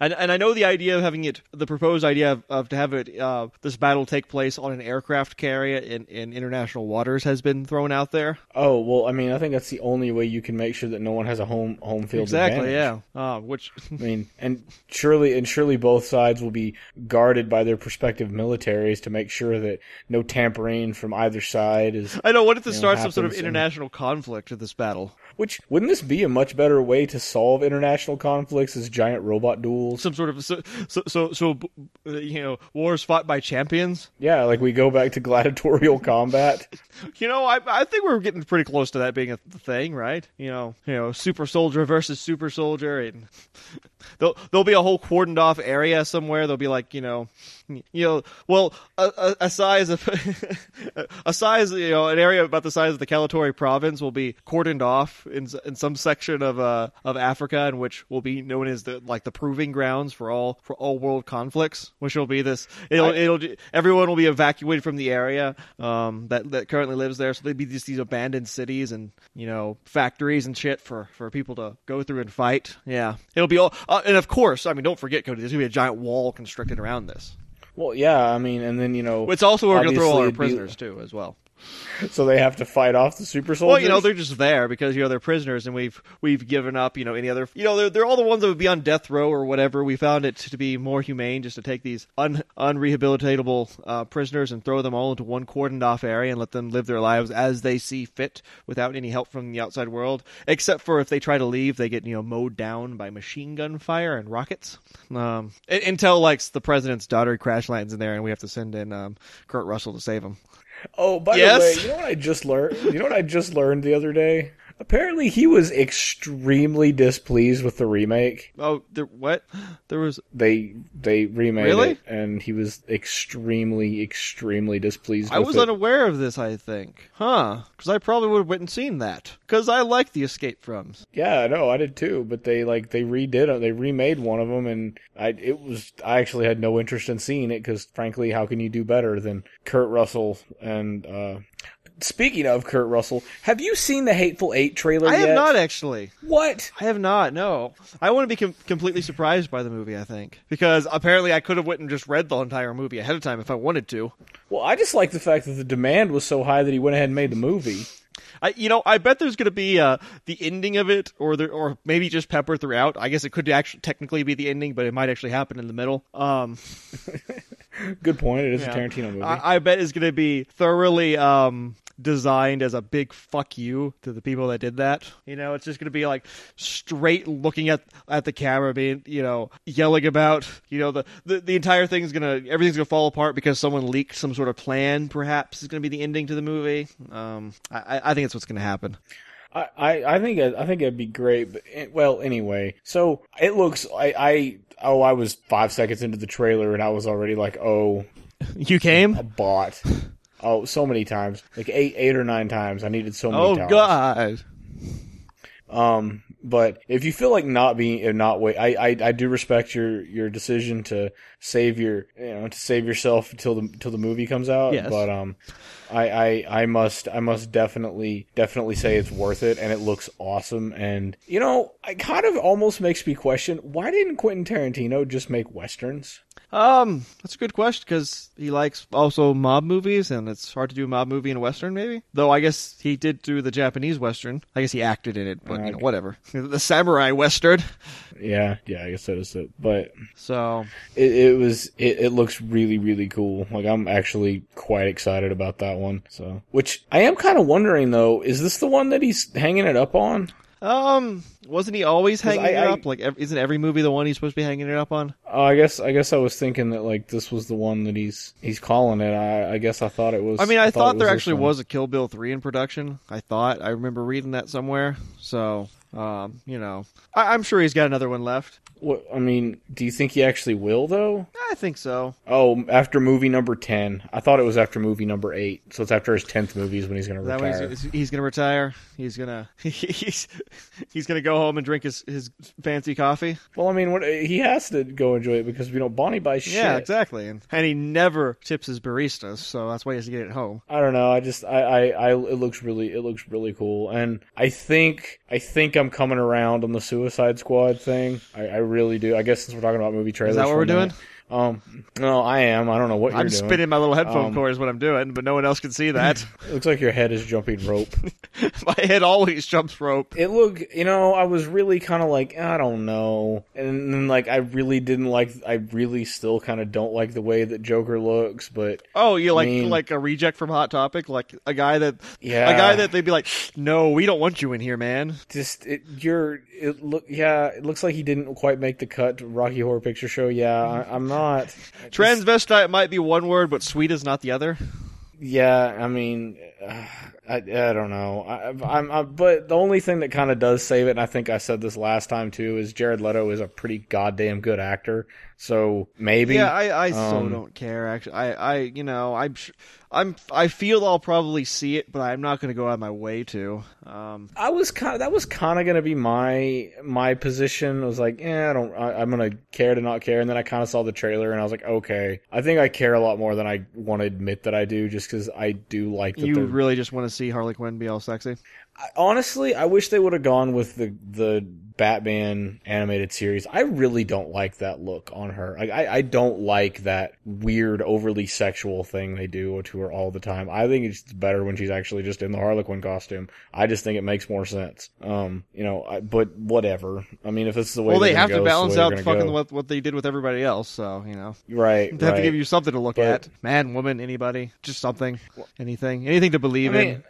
And, and I know the idea of having it, the proposed idea of, of to have it, uh, this battle take place on an aircraft carrier in, in international waters has been thrown out there. Oh well, I mean, I think that's the only way you can make sure that no one has a home home field advantage. Exactly, advantage. yeah. Uh, which, I mean, and surely and surely both sides will be guarded by their respective militaries to make sure that no tampering from either side is. I know, what if this starts some sort of happens and- international conflict of this battle? Which wouldn't this be a much better way to solve international conflicts as giant robot duels? Some sort of, so, so, so, so uh, you know, wars fought by champions? Yeah, like we go back to gladiatorial combat. You know, I I think we're getting pretty close to that being a thing, right? You know, you know, super soldier versus super soldier, and there'll there'll be a whole cordoned off area somewhere. There'll be like you know, you know, well, a, a, a size of a size, you know, an area about the size of the Calatori province will be cordoned off in in some section of uh of Africa, in which will be known as the like the proving grounds for all for all world conflicts, which will be this. It'll I- it'll everyone will be evacuated from the area um, that that currently lives there. So there'd be just these abandoned cities and you know factories and shit for for people to go through and fight. Yeah, it'll be all. Uh, Uh, and of course, I mean, don't forget, Cody. There's gonna be a giant wall constructed around this. Well, yeah, I mean, and then you know, It's also where we're gonna throw all our it'd be- prisoners too, as well. so they have to fight off the super soldiers. Well, you know, they're just there because you know they're prisoners, and we've we've given up. You know, any other. You know, they're they're all the ones that would be on death row or whatever. We found it to be more humane just to take these un unrehabilitatable uh, prisoners and throw them all into one cordoned off area and let them live their lives as they see fit without any help from the outside world. Except for if they try to leave, they get you know mowed down by machine gun fire and rockets. Um, un- until like the president's daughter crash lands in there, and we have to send in um, Kurt Russell to save him. Oh, by Yes? the way, you know what I just learned? You know what I just learned the other day? Apparently, he was extremely displeased with the remake. Oh, there what? There was They they remade Really? it, and he was extremely, extremely displeased. I was it. unaware of this, I think. Huh. Because I probably would have went and seen that. Because I like the Escape Froms. Yeah, no, I did too. But they like they redid it. They remade one of them, and I it was I actually had no interest in seeing it because frankly, how can you do better than Kurt Russell? And uh speaking of Kurt Russell, have you seen the Hateful Eight trailer I yet? have not, actually. What? I have not, no. I want to be com- completely surprised by the movie, I think. Because apparently I could have went and just read the entire movie ahead of time if I wanted to. Well, I just like the fact that the demand was so high that he went ahead and made the movie. I, you know, I bet there's going to be uh, the ending of it, or the, or maybe just pepper throughout. I guess it could actually technically be the ending, but it might actually happen in the middle. Um, Good point. It is Yeah. a Tarantino movie. I, I bet it's going to be thoroughly um, designed as a big fuck you to the people that did that. You know, it's just going to be like straight looking at at the camera, being you know yelling about you know the the, the entire thing's gonna everything's gonna fall apart because someone leaked some sort of plan. Perhaps is going to be the ending to the movie. Um, I, I- think that's what's going to happen. I, I, I think I think it'd be great. But eh, well, anyway, so it looks. I, I oh, I was five seconds into the trailer and I was already like, oh, You came? a bot. Oh, so many times, like eight, eight or nine times. I needed so many Oh times. God! Um, but if you feel like not being, uh, not wait, I, I, I do respect your, your decision to save your, you know, to save yourself until the, until the movie comes out. Yes. But, um, I, I, I must, I must definitely, definitely say it's worth it and it looks awesome. And, you know, it kind of almost makes me question, why didn't Quentin Tarantino just make Westerns? Um, that's a good question because he likes also mob movies, and it's hard to do a mob movie in a western, maybe. Though I guess he did do the Japanese western. I guess he acted in it, but you know, whatever. the samurai western. Yeah, yeah, I guess that is it. But So it, it was it, it looks really really cool. Like I'm actually quite excited about that one. So, which I am kind of wondering though, is this the one that he's hanging it up on? Um, wasn't he always hanging I- it I- up? Like, ev- isn't every movie the one he's supposed to be hanging it up on? Oh, I guess I guess I was thinking that like this was the one that he's he's calling it. I, I guess I thought it was. I mean, I, thought, it there actually was a Kill Bill three in production. I thought I remember reading that somewhere. So, um, you know, I- I'm sure he's got another one left. What I mean, do you think he actually will though? I think so. Oh, after movie number ten. I thought it was after movie number eight. So it's after his tenth movies when he's going to Is retire. he's, he's going to retire? He's gonna he's he's gonna go home and drink his, his fancy coffee. Well, I mean, what, he has to go enjoy it because you know Bonnie buys shit. Yeah, exactly. And, and he never tips his baristas, so that's why he has to get it home. I don't know. I just I, I I it looks really it looks really cool, and I think I think I'm coming around on the Suicide Squad thing. I, I really do. I guess since we're talking about movie trailers, Is that what we're doing? minute. Um, no, I am. I don't know what you're doing. I'm doing. spinning my little headphone Um, cord is what I'm doing, but no one else can see that. It looks like your head is jumping rope. my head always jumps rope. it looked, you know, I was really kind of like, I don't know, and then like I really didn't like. I really still kind of don't like the way that Joker looks, but Oh, you like mean- like a reject from Hot Topic, like a guy that Yeah. a guy that they'd be like, no, we don't want you in here, man. just it, you're it look yeah it looks like he didn't quite make the cut to rocky horror picture show yeah I, i'm not Transvestite might be one word, but sweet is not the other. yeah i mean uh, I, I don't know. I, I'm I, but the only thing that kind of does save it and i think i said this last time too is jared leto is a pretty goddamn good actor so maybe Yeah, I, I so um, don't care. Actually, I, I, you know, I'm, I'm, I feel I'll probably see it, but I'm not going to go out of my way to. Um, I was kind. that was kind of gonna be my my position. I was like, yeah, I don't. I, I'm gonna care to not care. And then I kind of saw the trailer, and I was like, okay, I think I care a lot more than I want to admit that I do, just because I do like that. you they're- really just want to see Harley Quinn be all sexy? I- honestly, I wish they would have gone with the the Batman animated series. I really don't like that look on her. Like, I I don't like that weird, overly sexual thing they do to her all the time. I think it's better when she's actually just in the Harlequin costume. I just think it makes more sense. Um, you know, I, but whatever. I mean, if this is the way Well, they have gonna to the balance out fucking what what they did with everybody else. So you know, right. they have right. to give you something to look But- at. Man, woman, anybody, just something, anything, anything to I believe mean, in.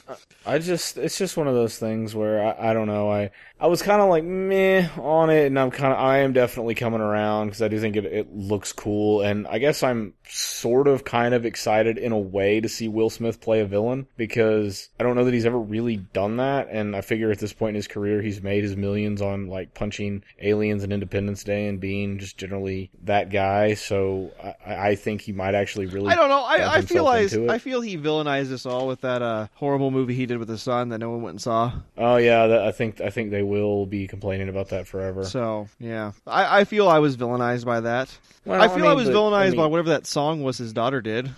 I just it's just one of those things where I, I don't know I I was kind of like meh on it and I'm kind of I am definitely coming around because I do think it it looks cool and I guess I'm sort of kind of excited in a way to see Will Smith play a villain because I don't know that he's ever really done that and I figure at this point in his career he's made his millions on like punching aliens and Independence Day and being just generally that guy so I, I think he might actually really I don't know. I, I feel I. I feel he villainized us all with that uh, horrible movie he did with his son that no one went and saw. Oh yeah, that, I think I think they will be complaining about that forever. So yeah, I, I feel I was villainized by that. Well, I feel I, mean, was but- villainized I mean, by whatever that song was his daughter did.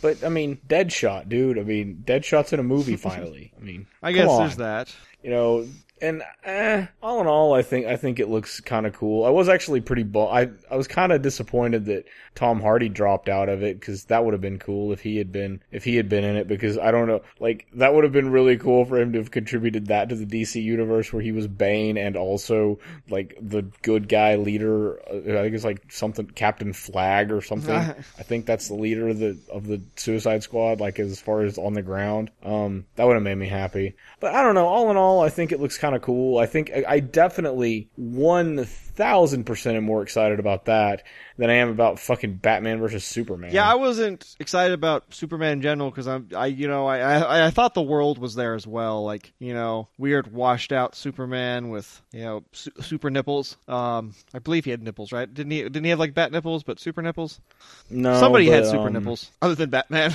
But I mean, Deadshot, dude. I mean, Deadshot's in a movie finally. I mean, I guess there's that. You know, and eh, all in all, I think I think it looks kind of cool. I was actually pretty. Bu- I I was kind of disappointed that Tom Hardy dropped out of it because that would have been cool if he had been if he had been in it because I don't know like that would have been really cool for him to have contributed that to the DC universe where he was Bane and also like the good guy leader. uh, I think it's like something Captain Flag or something. I think that's the leader of the of the Suicide Squad. Like as far as on the ground, um, that would have made me happy. But I don't know. All in all, I think it looks kind of cool. I think I, definitely one thousand percent am more excited about that than I am about fucking Batman versus Superman. Yeah, I wasn't excited about Superman in general because I'm, I, you know, I, I, I thought the world was there as well. Like, you know, weird washed out Superman with, you know, su- super nipples. Um, I believe he had nipples, right? Didn't he? Didn't he have like bat nipples, but super nipples? no. Somebody had super um, nipples other than Batman.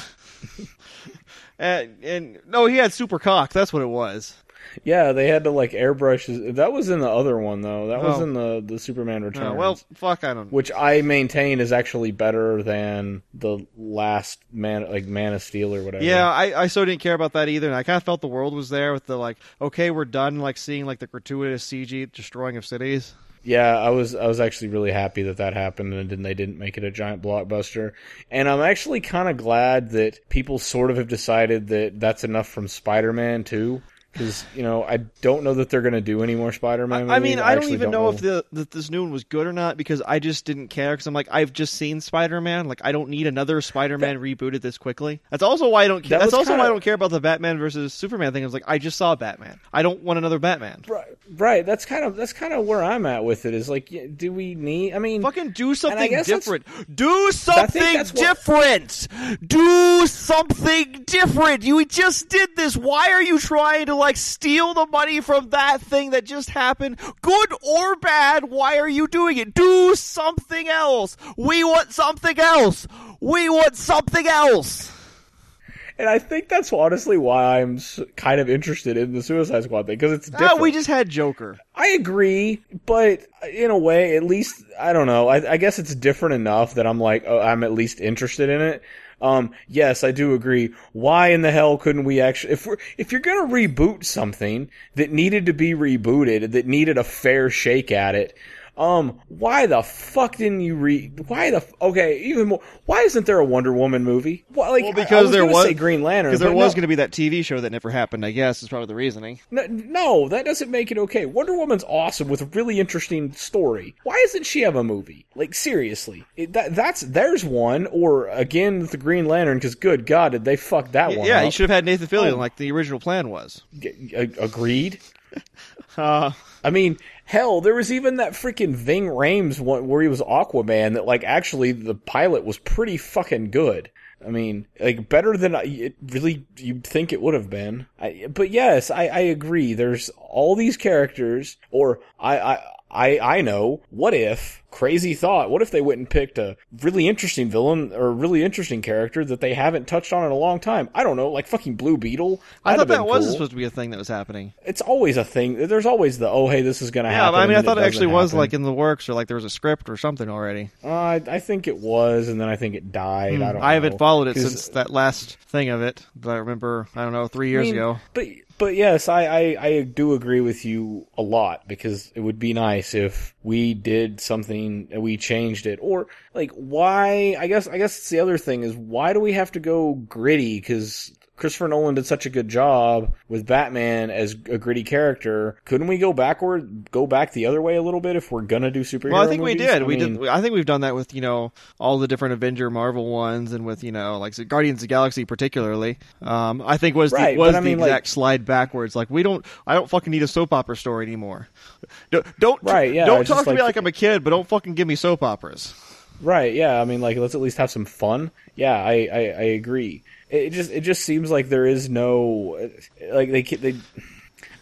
and, and no, he had super cock. That's what it was. Yeah, they had to like airbrush. His, that was in the other one though. That was Oh. in the the Superman Uh, Returns. well, fuck, I don't. which I maintain is actually better than the last man, like Man of Steel or whatever. Yeah, I, I so didn't care about that either, and I kind of felt the world was there with the like, okay, we're done, like seeing like the gratuitous CG destroying of cities. Yeah, I was I was actually really happy that that happened and then they didn't make it a giant blockbuster. And I'm actually kind of glad that people sort of have decided that that's enough from Spider-Man 2 because you know I don't know that they're going to do any more Spider-Man. I mean, movies. I don't even know, if the that this new one was good or not because I just didn't care because I'm like I've just seen Spider-Man. Like I don't need another Spider-Man rebooted this quickly. That's also why I don't. That That's also kinda- why I don't care about the Batman versus Superman thing. I was like, I just saw Batman. I don't want another Batman. right, right. That's kind of that's kind of where I'm at with it. Is like, do we need? I mean, Fucking do something different. Do something that's what- different. Do something different. You just did this. Why are you trying to like steal the money from that thing that just happened? Good or bad, why are you doing it? Do something else. We want something else. We want something else. and I think that's honestly why I'm kind of interested in the Suicide Squad thing because it's Ah, different. we just had Joker. I agree, but in a way, at least I don't know. I, I guess it's different enough that I'm like, oh, I'm at least interested in it. Um, yes, I do agree. Why in the hell couldn't we actually, if we're, if you're gonna reboot something that needed to be rebooted, that needed a fair shake at it, um, why the fuck didn't you read? why the, f- okay, even more, why isn't there a Wonder Woman movie? Well, like, Well, I- I because there was Green Lantern, Because there was no. going to be that TV show that never happened. I guess is probably the reasoning. No, no, that doesn't make it okay. Wonder Woman's awesome with a really interesting story. Why doesn't she have a movie? Like seriously, it, that that's there's one. Or again, with the Green Lantern, because good God, did they fuck that one? Yeah, up. you should have had Nathan Fillion Oh. like the original plan was. G- agreed. Uh, I mean, hell, there was even that freaking Ving Rhames one where he was Aquaman. That like actually the pilot was pretty fucking good. I mean, like better than I, it really you'd think it would have been. I, but yes, I, I agree. There's all these characters, or I, I, I, I know. What if crazy thought? What if they went and picked a really interesting villain or a really interesting character that they haven't touched on in a long time? I don't know, like fucking Blue Beetle. I That'd thought that been was supposed to be a thing that was happening. It's always a thing. There's always the oh hey this is gonna Yeah, happen. but I mean, I thought it doesn't actually was happen. like in the works, or like there was a script or something already. Uh, I, I think it was, and then I think it died. I don't. I haven't know. followed it since that last thing of it. that I remember, I don't know, three I years mean, ago. But but yes, I, I I do agree with you a lot because it would be nice if we did something, we changed it, or like why? I guess I guess it's the other thing is why do we have to go gritty? Because Christopher Nolan did such a good job with Batman as a gritty character. Couldn't we go backward, go back the other way a little bit if we're gonna do superhero? Well, I think we did. I we mean, did. I think we've done that with you know all the different Avenger Marvel ones, and with you know like Guardians of the Galaxy particularly. Um, I think was Right, the, was I the mean, like- exact slide backwards. Like we don't. I don't fucking need a soap opera story anymore. Don't don't, Right, yeah, don't talk to me like- like I'm a kid, but don't fucking give me soap operas. Right, yeah. I mean, like, let's at least have some fun. Yeah, I, I, I agree. It just, it just seems like there is no, like they, they.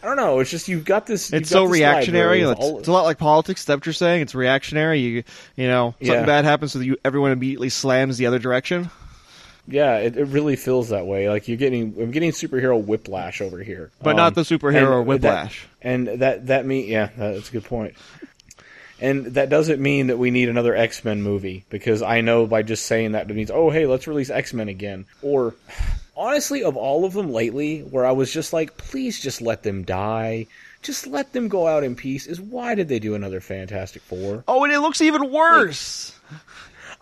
I don't know. It's just you've got this. you've It's got so this reactionary. It's, all- it's a lot like politics. What you're saying? It's reactionary. You you know something Yeah. bad happens, so you everyone immediately slams the other direction. yeah, it, it really feels that way. Like you're getting, I'm getting superhero whiplash over here, But Um, not the superhero and whiplash. That, and that that mean, yeah, that's a good point. And that doesn't mean that we need another X Men movie because I know by just saying that it means oh hey let's release X Men again or honestly of all of them lately where I was just like please just let them die just let them go out in peace is why did they do another Fantastic Four Oh, and it looks even worse.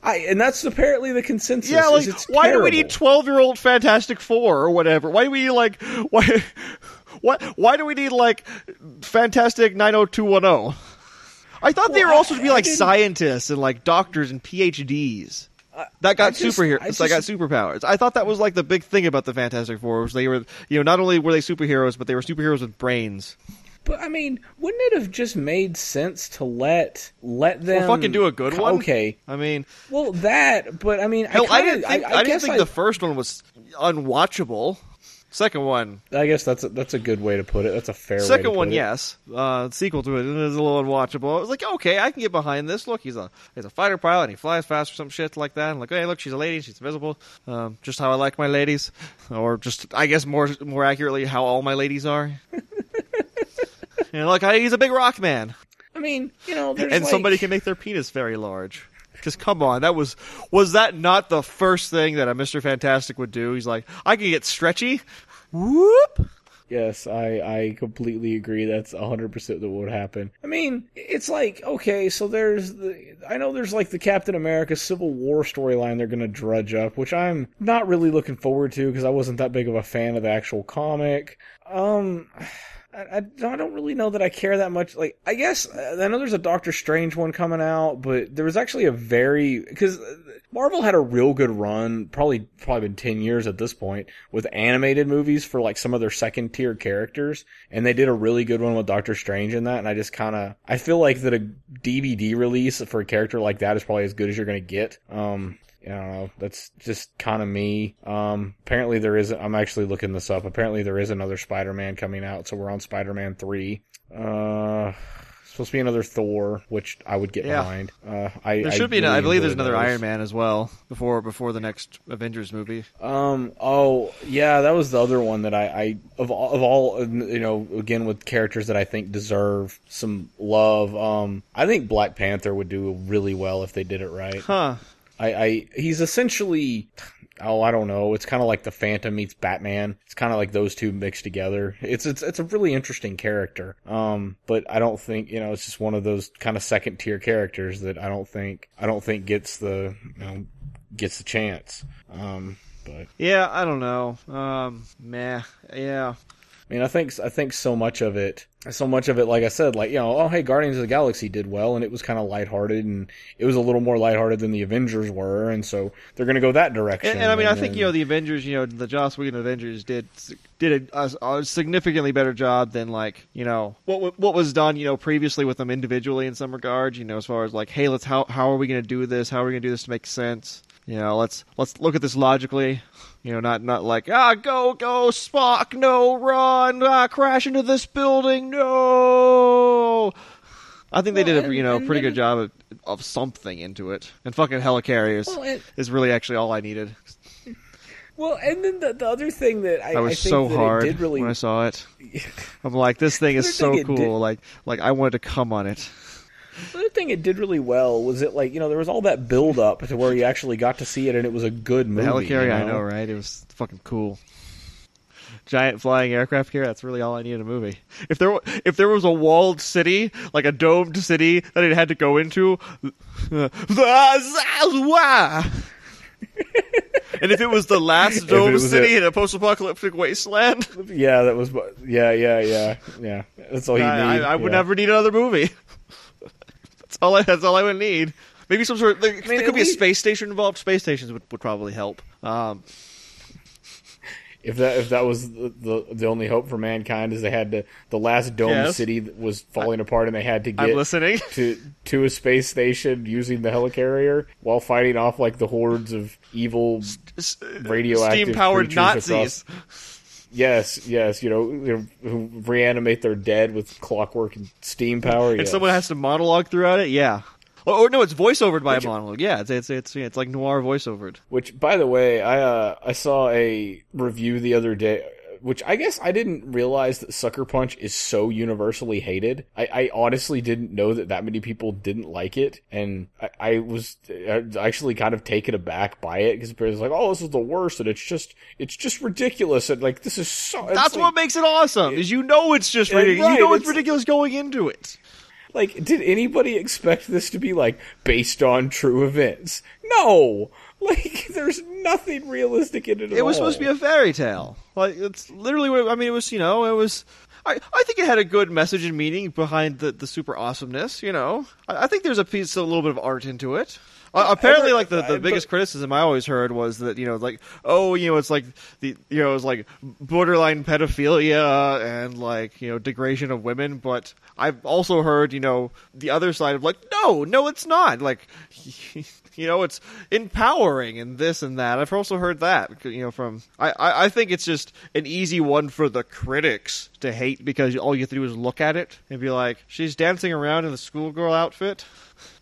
I and that's apparently the consensus Yeah, like why do we need twelve year old Fantastic Four or whatever? Why do we need like why what why do we need like Fantastic nine oh two one oh? I thought they were Well, also to be I- I like scientists and like doctors and PhDs. That got I just- superheroes. I That got superpowers. I thought that was like the big thing about the Fantastic Four was they were, you know, not only were they superheroes, but they were superheroes with brains. But I mean, wouldn't it have just made sense to let let them fucking do a good one? Okay, I mean, well that, but I mean, hell, I, I, kinda, didn't think, I, I, didn't think I, the first one was unwatchable. Second one, I guess that's a, that's a good way to put it. That's a fair. way to Second one, it. yes. Uh, sequel to it is a little unwatchable. I was like, okay, I can get behind this. Look, he's a he's a fighter pilot. and He flies fast or some shit like that. And like, hey, look, she's a lady. She's invisible. Um, just how I like my ladies, or just I guess more more accurately, how all my ladies are. you know, like he's a big rock man, I mean, you know, there's and like, somebody can make their penis very large. Because come on, that was was that not the first thing that a Mister Fantastic would do? He's like, I can get stretchy. Whoop. Yes, I, I completely agree. That's 100% what would happen. I mean, it's like, okay, so there's the, I know there's like the Captain America Civil War storyline they're going to drudge up, which I'm not really looking forward to because I wasn't that big of a fan of the actual comic. Um, I, I, don't really know that I care that much. Like, I guess I know there's a Doctor Strange one coming out, but there was actually a very because Marvel had a real good run, probably probably been ten years at this point, with animated movies for like some of their second tier characters, and they did a really good one with Doctor Strange in that. And I just kind of I feel like that a DVD release for a character like that is probably as good as you're gonna get. Um, I don't know. That's just kind of me. Um, apparently there is. I'm actually looking this up. Apparently there is another Spider-Man coming out, so we're on Spider-Man three. Uh, supposed to be another Thor, which I would get Yeah. behind. Uh, I There should I be. really I believe there's another those. Iron Man as well before before the next Avengers movie. Um. Oh, yeah. That was the other one that I, I of all, of all, you know, again with characters that I think deserve some love. Um. I think Black Panther would do really well if they did it right. Huh. I, I he's essentially oh I don't know it's kind of like the Phantom meets Batman it's kind of like those two mixed together it's it's it's a really interesting character um but I don't think you know it's just one of those kind of second tier characters that I don't think I don't think gets the you know gets the chance um but Yeah, I don't know. Um, meh. Yeah. I mean, I think I think so much of it, so much of it, like I said, like you know, oh hey, Guardians of the Galaxy did well, and it was kind of lighthearted, and it was a little more lighthearted than the Avengers were, and so they're going to go that direction. And, and I mean, I think you know the Avengers, you know, the Joss Whedon Avengers did did a, a, a significantly better job than like you know what what was done you know previously with them individually in some regards. You know, as far as like, hey, let's how how are we going to do this? How are we going to do this to make sense? You know, let's let's look at this logically. You know, not not like ah, go go Spock, no run, ah, crash into this building, no. I think they Well, did a you know pretty good job of, of something into it. And fucking helicarriers Well, is really actually all I needed. Well, and then the, the other thing that I, I was I think so that hard it did really when I saw it. I'm like, this thing is so cool. did- Like, like I wanted to come on it. The other thing it did really well was it like you know there was all that build up to where you actually got to see it and it was a good The movie. helicarrier, you I know, right? It was fucking cool. Giant flying aircraft carrier. That's really all I need in a movie. If there, if there was a walled city, like a domed city that it had to go into, and if it was the last domed city a- in a post-apocalyptic wasteland, Yeah, that was yeah, yeah, yeah, yeah. That's all you I, need. I, I would yeah. never need another movie. That's all. I, that's all I would need. Maybe some sort. Of, there, there could be a space station involved. Space stations would, would probably help. Um, If that if that was the, the the only hope for mankind is they had to the last dome Yes. city was falling apart and they had to I'm get listening. to to a space station using the helicarrier while fighting off like the hordes of evil radioactive steam powered Nazis. across- Yes, yes, you know, you know, who reanimate their dead with clockwork and steam power. And yes. someone has to monologue throughout it. Yeah. Or, or no, it's voiceovered by Which- a monologue. Yeah, it's it's it's, yeah, it's like noir voiceovered. Which, by the way, I uh, I saw a review the other day. Which I guess I didn't realize that Sucker Punch is so universally hated. I, I honestly didn't know that that many people didn't like it, and I, I was actually kind of taken aback by it because it's like, "Oh, this is the worst," and it's just it's just ridiculous, and like this is so. That's like, what makes it awesome. Is you know it's just ridiculous. right, you know it's, it's- ridiculous going into it. Like, did anybody expect this to be like based on true events? No. Like, there's nothing realistic in it at It was all. supposed to be a fairy tale. Like it's literally. What, I mean, it was. You know, it was. I, I think it had a good message and meaning behind the, the super awesomeness. You know, I, I think there's a piece, a little bit of art into it. Uh, apparently, like the, the biggest criticism I always heard was that you know, like oh, you know, it's like the you know, it's like borderline pedophilia and like you know, degradation of women. But I've also heard you know the other side of like no, no, it's not. Like you know, it's empowering and this and that. I've also heard that you know from I I, I think it's just an easy one for the critics to hate because all you have to do is look at it and be like, she's dancing around in the schoolgirl outfit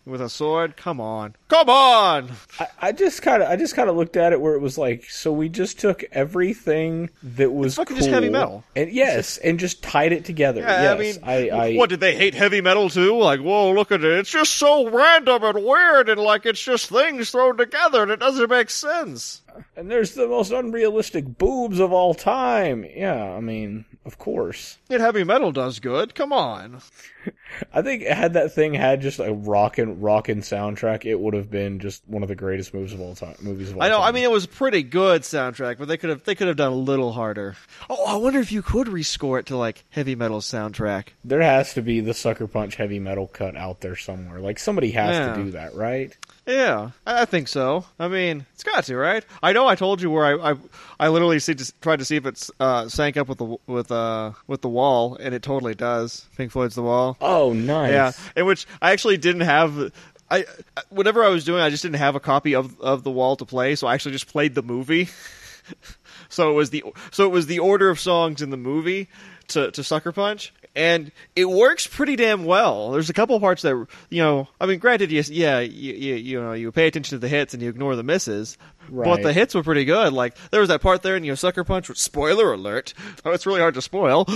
with a sword. Come on, come on. I, I just kind of, I just kind of looked at it where it was like, so we just took everything that was fucking cool, just heavy metal. and yes, and just tied it together. Yeah, yes, I mean, I, I, what did they hate heavy metal too? Like, whoa, look at it! It's just so random and weird, and like it's just things thrown together, and it doesn't make sense. and there's the most unrealistic boobs of all time. Yeah, I mean, of course. And heavy metal does good. Come on. I think had that thing had just a rockin' rockin' soundtrack, it would have been just one of the greatest movies of all time. Movies of all I know. time. I mean, it was a pretty good soundtrack, but they could have they could have done a little harder. Oh, I wonder if you could rescore it to like heavy metal soundtrack. there has to be the Sucker Punch heavy metal cut out there somewhere. Like somebody has Yeah. to do that, right? Yeah, I think so. I mean, it's got to, right? I know I told you where I I, I literally see, just tried to see if it's uh, sank up with the with uh with the wall, and it totally does. Pink Floyd's The Wall. Oh, nice. Yeah, in which I actually didn't have. I whatever I was doing, I just didn't have a copy of of the wall to play, so I actually just played the movie. so it was the so it was the order of songs in the movie to to Sucker Punch, and it works pretty damn well. There's a couple parts that you know. I mean, granted, yes, yeah, you, you you know you pay attention to the hits and you ignore the misses, right. but the hits were pretty good. Like there was that part there in you know Sucker Punch. Which, spoiler alert! Oh, it's really hard to spoil.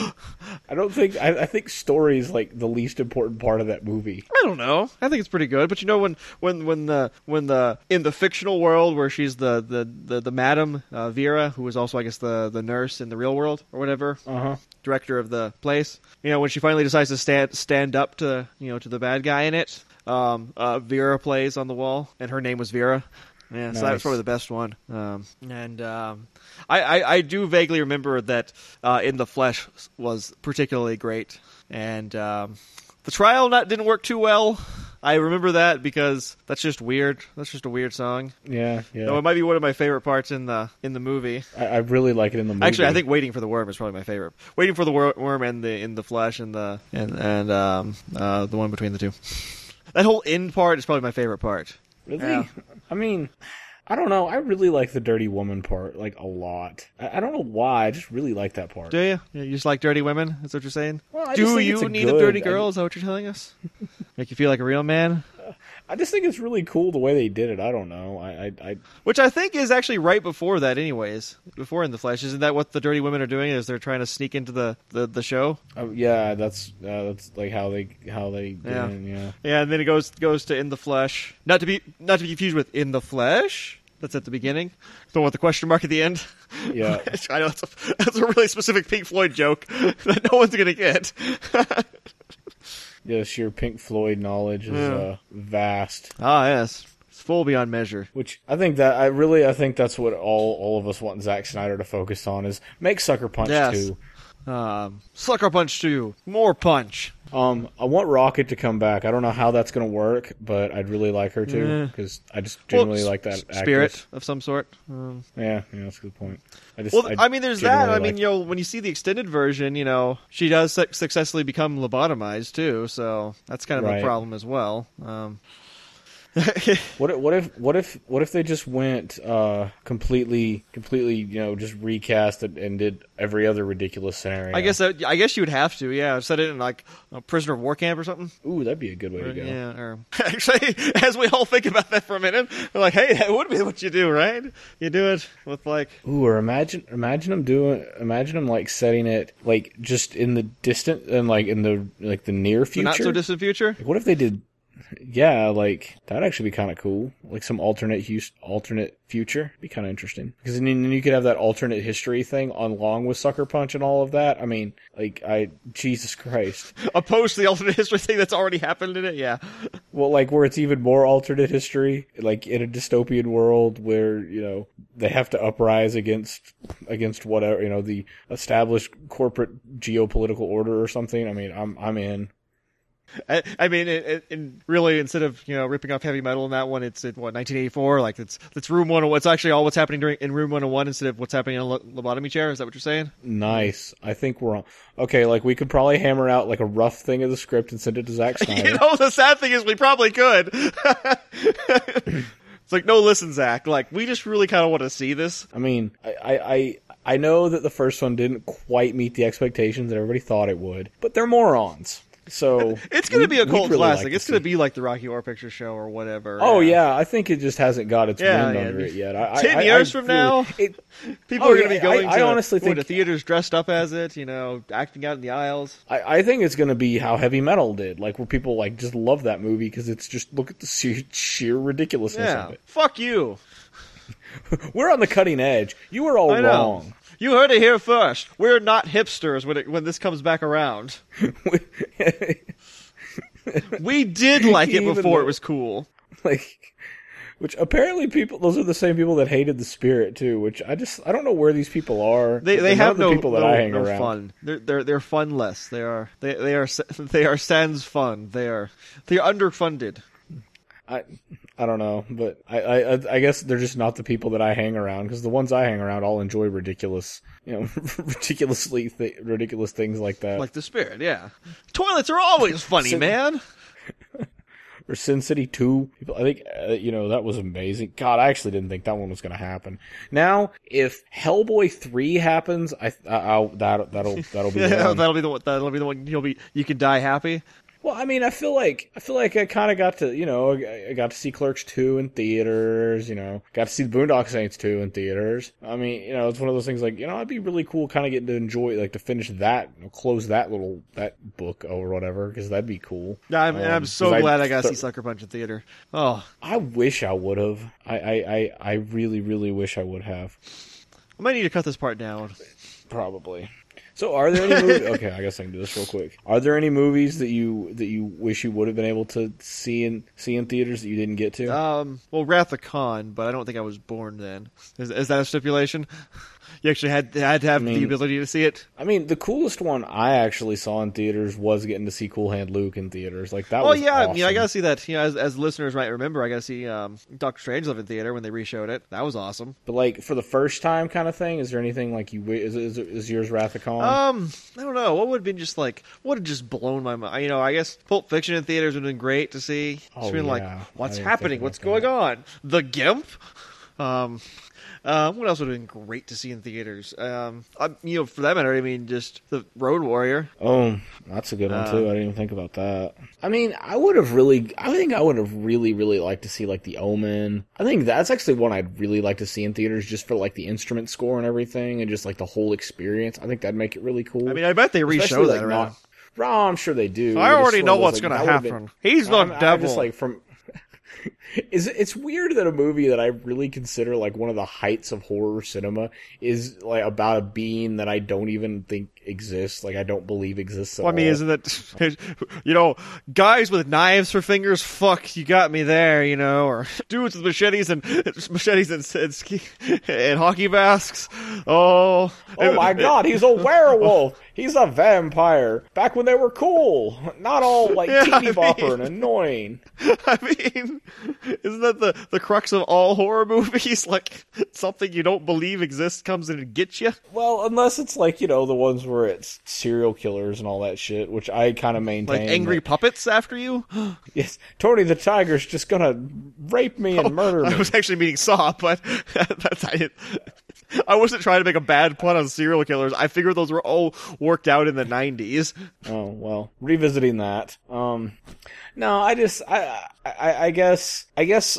I don't think I, I think story is like the least important part of that movie. I don't know. I think it's pretty good. But you know, when when when the when the in the fictional world where she's the the the, the madam uh, Vera, who is also I guess the the nurse in the real world or whatever, Uh huh. Director of the place. You know, when she finally decides to stand stand up to you know to the bad guy in it, um, uh, Vera plays on the wall, and her name was Vera. Yeah, so that was probably the best one. Um, and um, I, I I do vaguely remember that uh, in the flesh was particularly great, and um, the trial not didn't work too well. I remember that because that's just weird. That's just a weird song. Yeah, yeah. Though it might be one of my favorite parts in the in the movie. I, I really like it in the movie. Actually, I think "Waiting for the Worm" is probably my favorite. "Waiting for the Wor- Worm" and the in the flesh and the and and um uh the one between the two. That whole end part is probably my favorite part. really. yeah. I mean, I don't know. I really like the dirty woman part like a lot. I, I don't know why. I just really like that part. Do you? You just like dirty women? That's what you're saying? Well, I just Do you a need a good- dirty I- girl? Is that what you're telling us? Make you feel like a real man? I just think it's really cool the way they did it. I don't know. I, I, I Which I think is actually right before that, anyways. Before in the flesh, isn't that what the dirty women are doing? Is they're trying to sneak into the the, the show? uh, yeah, that's uh, that's like how they how they Yeah. it, yeah. Yeah, and then it goes goes to in the flesh. Not to be not to be confused with in the flesh. That's at the beginning. The one with the question mark at the end. Yeah. I know that's a, that's a really specific Pink Floyd joke that no one's gonna get. Yes, your Pink Floyd knowledge is Yeah. uh, vast. ah, yes, it's full beyond measure. Which I think that I really I think that's what all all of us want Zack Snyder to focus on is make Sucker Punch Yes. too. Um, Sucker Punch two, more punch. Um, I want Rocket to come back. I don't know how that's gonna work, but I'd really like her to Yeah. because I just Well, genuinely like that actress. spirit of some sort. Um, Yeah, yeah, that's a good point. I just, well, I, mean, there's that. I mean, like- you know, when you see the extended version, you know, she does su- successfully become lobotomized too, so that's kind of a problem as well. Um, What if, what if what if what if they just went uh completely completely you know just recast it and did every other ridiculous scenario? I guess that, I guess you would have to, yeah. Set it in like a prisoner of war camp or something. Ooh, that'd be a good way to go. Yeah, or actually, as we all think about that for a minute, we're like, hey, that would be what you do, right? You do it with like, Ooh, or imagine imagine them doing imagine them like setting it like just in the distant and like in the like the near the future. not so distant future. Like, what if they did? Yeah, like that'd actually be kind of cool. Like some alternate alternate future, be kind of interesting. Because then then you could have that alternate history thing along with Sucker Punch and all of that. I mean, like I Jesus Christ. Opposed to the alternate history thing that's already happened in it, yeah. Well, like where it's even more alternate history, like in a dystopian world where you know they have to uprise against against whatever you know the established corporate geopolitical order or something. I mean, I'm I'm in. I, I mean, it, it, in really, instead of you know ripping off heavy metal in that one, it's in what 1984. Like it's it's room one. Oh, it's actually all what's happening during in room 101 instead of what's happening in a lo- lobotomy chair. Is that what you're saying? Nice. I think we're on. Okay, like we could probably hammer out like a rough thing of the script and send it to Zack Snyder. You know, the sad thing is we probably could. it's like, no, listen, Zack. Like, we just really kind of want to see this. I mean, I, I, I, I know that the first one didn't quite meet the expectations that everybody thought it would, but they're morons. So It's going to be a cult really classic. like it's going to be like the Rocky Horror Picture Show or whatever. Oh yeah, I think it just hasn't got its Yeah, wind yeah. under it yet. I, Ten I- years I from now, it, people Oh, are going to be going, I- to, honestly think- to theaters dressed up as it. You know, acting out in the aisles. I, I think it's going to be how heavy metal did, like where people like just love that movie because it's just look at the sheer, sheer ridiculousness Yeah, of it. fuck you. We're on the cutting edge. You were all wrong. You heard it here first. We're not hipsters when it, when this comes back around. We did like it Even before though- it was cool. like which apparently people those are the same people that hated the spirit too which i just i don't know where these people are They they have of the no, people that no, i hang no around fun. They're they're they're funless. They are they they are they are sans fun. They are they are underfunded. i i don't know but i i i guess they're just not the people that i hang around because the ones i hang around all enjoy ridiculous you know ridiculously th- ridiculous things like that Like the spirit, yeah. Toilets are always funny, Sin- man. or sin city 2 people i think uh, you know that was amazing god i actually didn't think that one was going to happen now if hellboy 3 happens i I- I'll, that that'll that'll be the Yeah, one. that'll be the one. That'll be the one. You'll be. You can die happy. Well, I mean, I feel like I feel like I kind of got to, you know, I I got to see Clerks two in theaters. You know, got to see the Boondock Saints two in theaters. I mean, you know, it's one of those things like, you know, it'd be really cool, kind of getting to enjoy, like, to finish that, you know, close that little that book or whatever, because that'd be cool. Yeah, I'm, Um, I'm so glad I got to th- see Sucker Punch in theater. Oh, I wish I would have. I, I, I, I really, really wish I would have. I might need to cut this part down. Probably. So, are there any movies? Okay, I guess I can do this real quick. Are there any movies that you that you wish you would have been able to see in see in theaters that you didn't get to? Um, well, Wrath of Khan, but I don't think I was born then. Is, is that a stipulation? You actually had had to have mean- the ability to see it. I mean, the coolest one I actually saw in theaters was getting to see Cool Hand Luke in theaters. Like that Oh was yeah, I awesome. mean, I gotta see that. You know, as, as listeners might remember, I gotta see um, Doctor Strangelove in theater when they reshowed it. That was awesome. But like for the first time kind of thing, is there anything like you is is, is yours Wrath of Khan? Um, I don't know. What would have been just like? What would have just blown my mind? You know, I guess Pulp Fiction in theaters would have been great to see. Oh, Just been like, yeah. I what's happening? What's that. going on? The Gimp. Um, um, what else would have been great to see in theaters? Um, I, you know, for that matter, I mean, just the Road Warrior. oh, that's a good one too. I didn't even think about that. I mean, I would have really, I think I would have really, really liked to see like the Omen. I think that's actually one I'd really like to see in theaters, just for like the instrument score and everything, and just like the whole experience. I think that'd make it really cool. I mean, I bet they re-show that like, around. not- Oh, I'm sure they do. I already know what's like, gonna happen. been- He's the I'm- I'm devil. just like from. Is it's weird that a movie that I really consider like one of the heights of horror cinema is like about a being that I don't even think exists. Like I don't believe exists. Well, I mean, all. isn't it, you know, guys with knives for fingers? Fuck, you got me there, you know, or dudes with machetes and machetes and and, ski, and hockey masks. Oh, Oh my god, he's a werewolf. He's a vampire. Back when they were cool, not all like Yeah, I teeny bopper and annoying. I mean, isn't that the the crux of all horror movies? Like something you don't believe exists comes in and gets you. Well, unless it's like you know the ones where it's serial killers and all that shit, which I kind of maintain. Like angry that- puppets after you. yes, Tony the Tiger's just gonna rape me and murder me. I was actually meaning Saw, but that's I, I wasn't trying to make a bad pun on serial killers. I figured those were all worked out in the '90s. Oh well, revisiting that. Um, no, I just, I, I, I guess, I guess,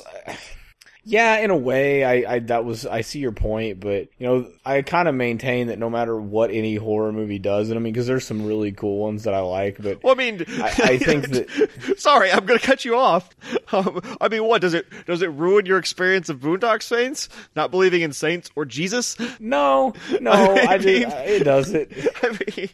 yeah, in a way, I, I, that was, I see your point, but you know, I kind of maintain that no matter what any horror movie does, and I mean, because there's some really cool ones that I like, but Well, I mean, I, I think that Sorry, I'm going to cut you off. Um, I mean, what does it does it ruin your experience of Boondock Saints? Not believing in saints or Jesus? no, no, I I, mean- it does it. I mean,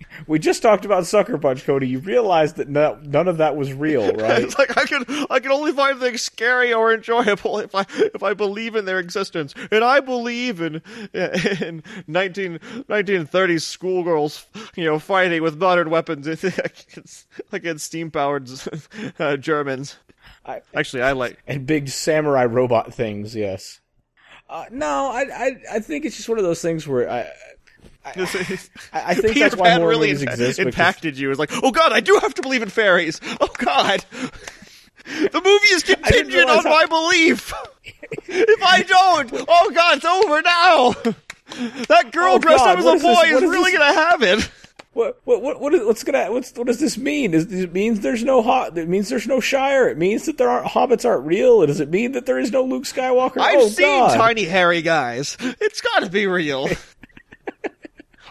We just talked about Sucker Punch, Cody. You realize that no, none of that was real, right? it's like I can I can only find things scary or enjoyable if I if I believe in their existence, and I believe in in 19, 1930s schoolgirls, you know, fighting with modern weapons against, against steam powered uh, Germans. I- Actually, I like. and big samurai robot things. Yes. Uh, no, I, I I think it's just one of those things where I. I, I think Peter that's why Pan really movies exist. because- impacted you. It's like, oh god, I do have to believe in fairies. Oh god, the movie is contingent on how- my belief. if I don't, oh god, it's over now. That girl Oh, dressed God, up as a is boy is is really this? gonna have it. What what what what is, what's gonna what's what does this mean? Is it means there's no hot? It means there's no Shire. It means that there aren't hobbits aren't real. Does it mean that there is no Luke Skywalker? I've oh, seen God. tiny hairy guys. It's got to be real.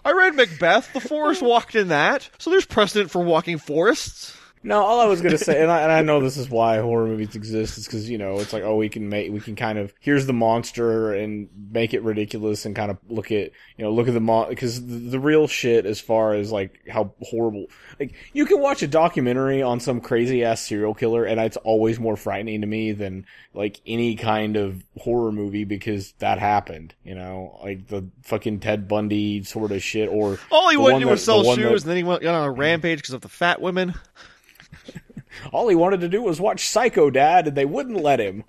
I read Macbeth. The forest walked in that, so there's precedent for walking forests. No, all I was gonna say, and I, and I know this is why horror movies exist, is because you know it's like, oh, we can make, we can kind of here's the monster and make it ridiculous and kind of look at, you know, look at the mon because the, the real shit as far as like how horrible, like you can watch a documentary on some crazy ass serial killer and it's always more frightening to me than like any kind of horror movie because that happened, you know, like the fucking Ted Bundy sort of shit or All he wanted to do was sell shoes, that- and then he went on a rampage because of the fat women. All he wanted to do was watch Psycho Dad and they wouldn't let him.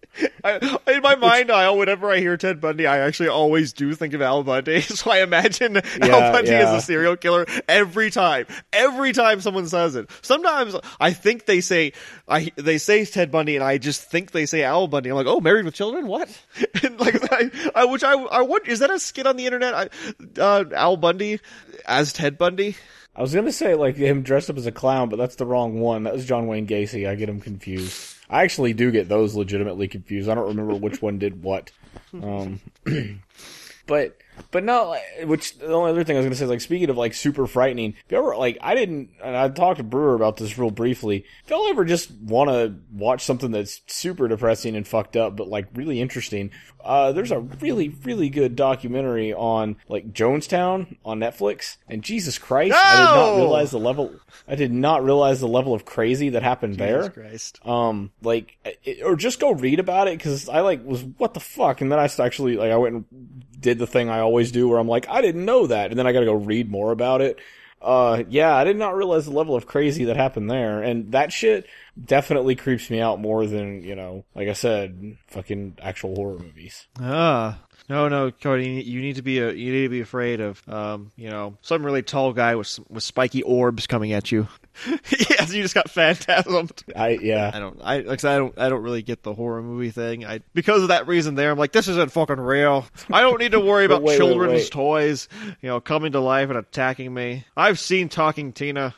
I, in my mind, I whenever I hear Ted Bundy, I actually always do think of Al Bundy. So I imagine Al Bundy yeah. as a serial killer every time. Every time someone says it. Sometimes I think they say I they say Ted Bundy, and I just think they say Al Bundy. I'm like, oh, married with children? What? and like, I, I, which I, I what is that a skit on the internet? I, uh, Al Bundy as Ted Bundy. I was gonna say like him dressed up as a clown, but that's the wrong one. That was John Wayne Gacy. I get him confused. I actually do get those legitimately confused. I don't remember which one did what. Um, but but no, which the only other thing I was gonna say is like speaking of like super frightening. If you ever like I didn't, and I talked to Brewer about this real briefly. If y'all ever just want to watch something that's super depressing and fucked up, but like really interesting, uh, there's a really really good documentary on like Jonestown on Netflix. And Jesus Christ, I did not realize the level. I did not realize the level of crazy that happened there. Christ. Um, like, it, or just go read about it because I like was what the fuck, and then I actually like I went and did the thing I always do where I'm like I didn't know that, and then I got to go read more about it. Uh, yeah, I did not realize the level of crazy that happened there, and that shit definitely creeps me out more than you know, like I said, fucking actual horror movies. Ah. No, no, Cody. You need to be a, you need to be afraid of, um, you know, some really tall guy with with spiky orbs coming at you. yes, you just got phantasmed. I yeah, I don't, I like I don't, I don't really get the horror movie thing. I because of that reason. There, I'm like, this isn't fucking real. I don't need to worry about Wait, wait, children's wait. toys, you know, coming to life and attacking me. I've seen Talking Tina.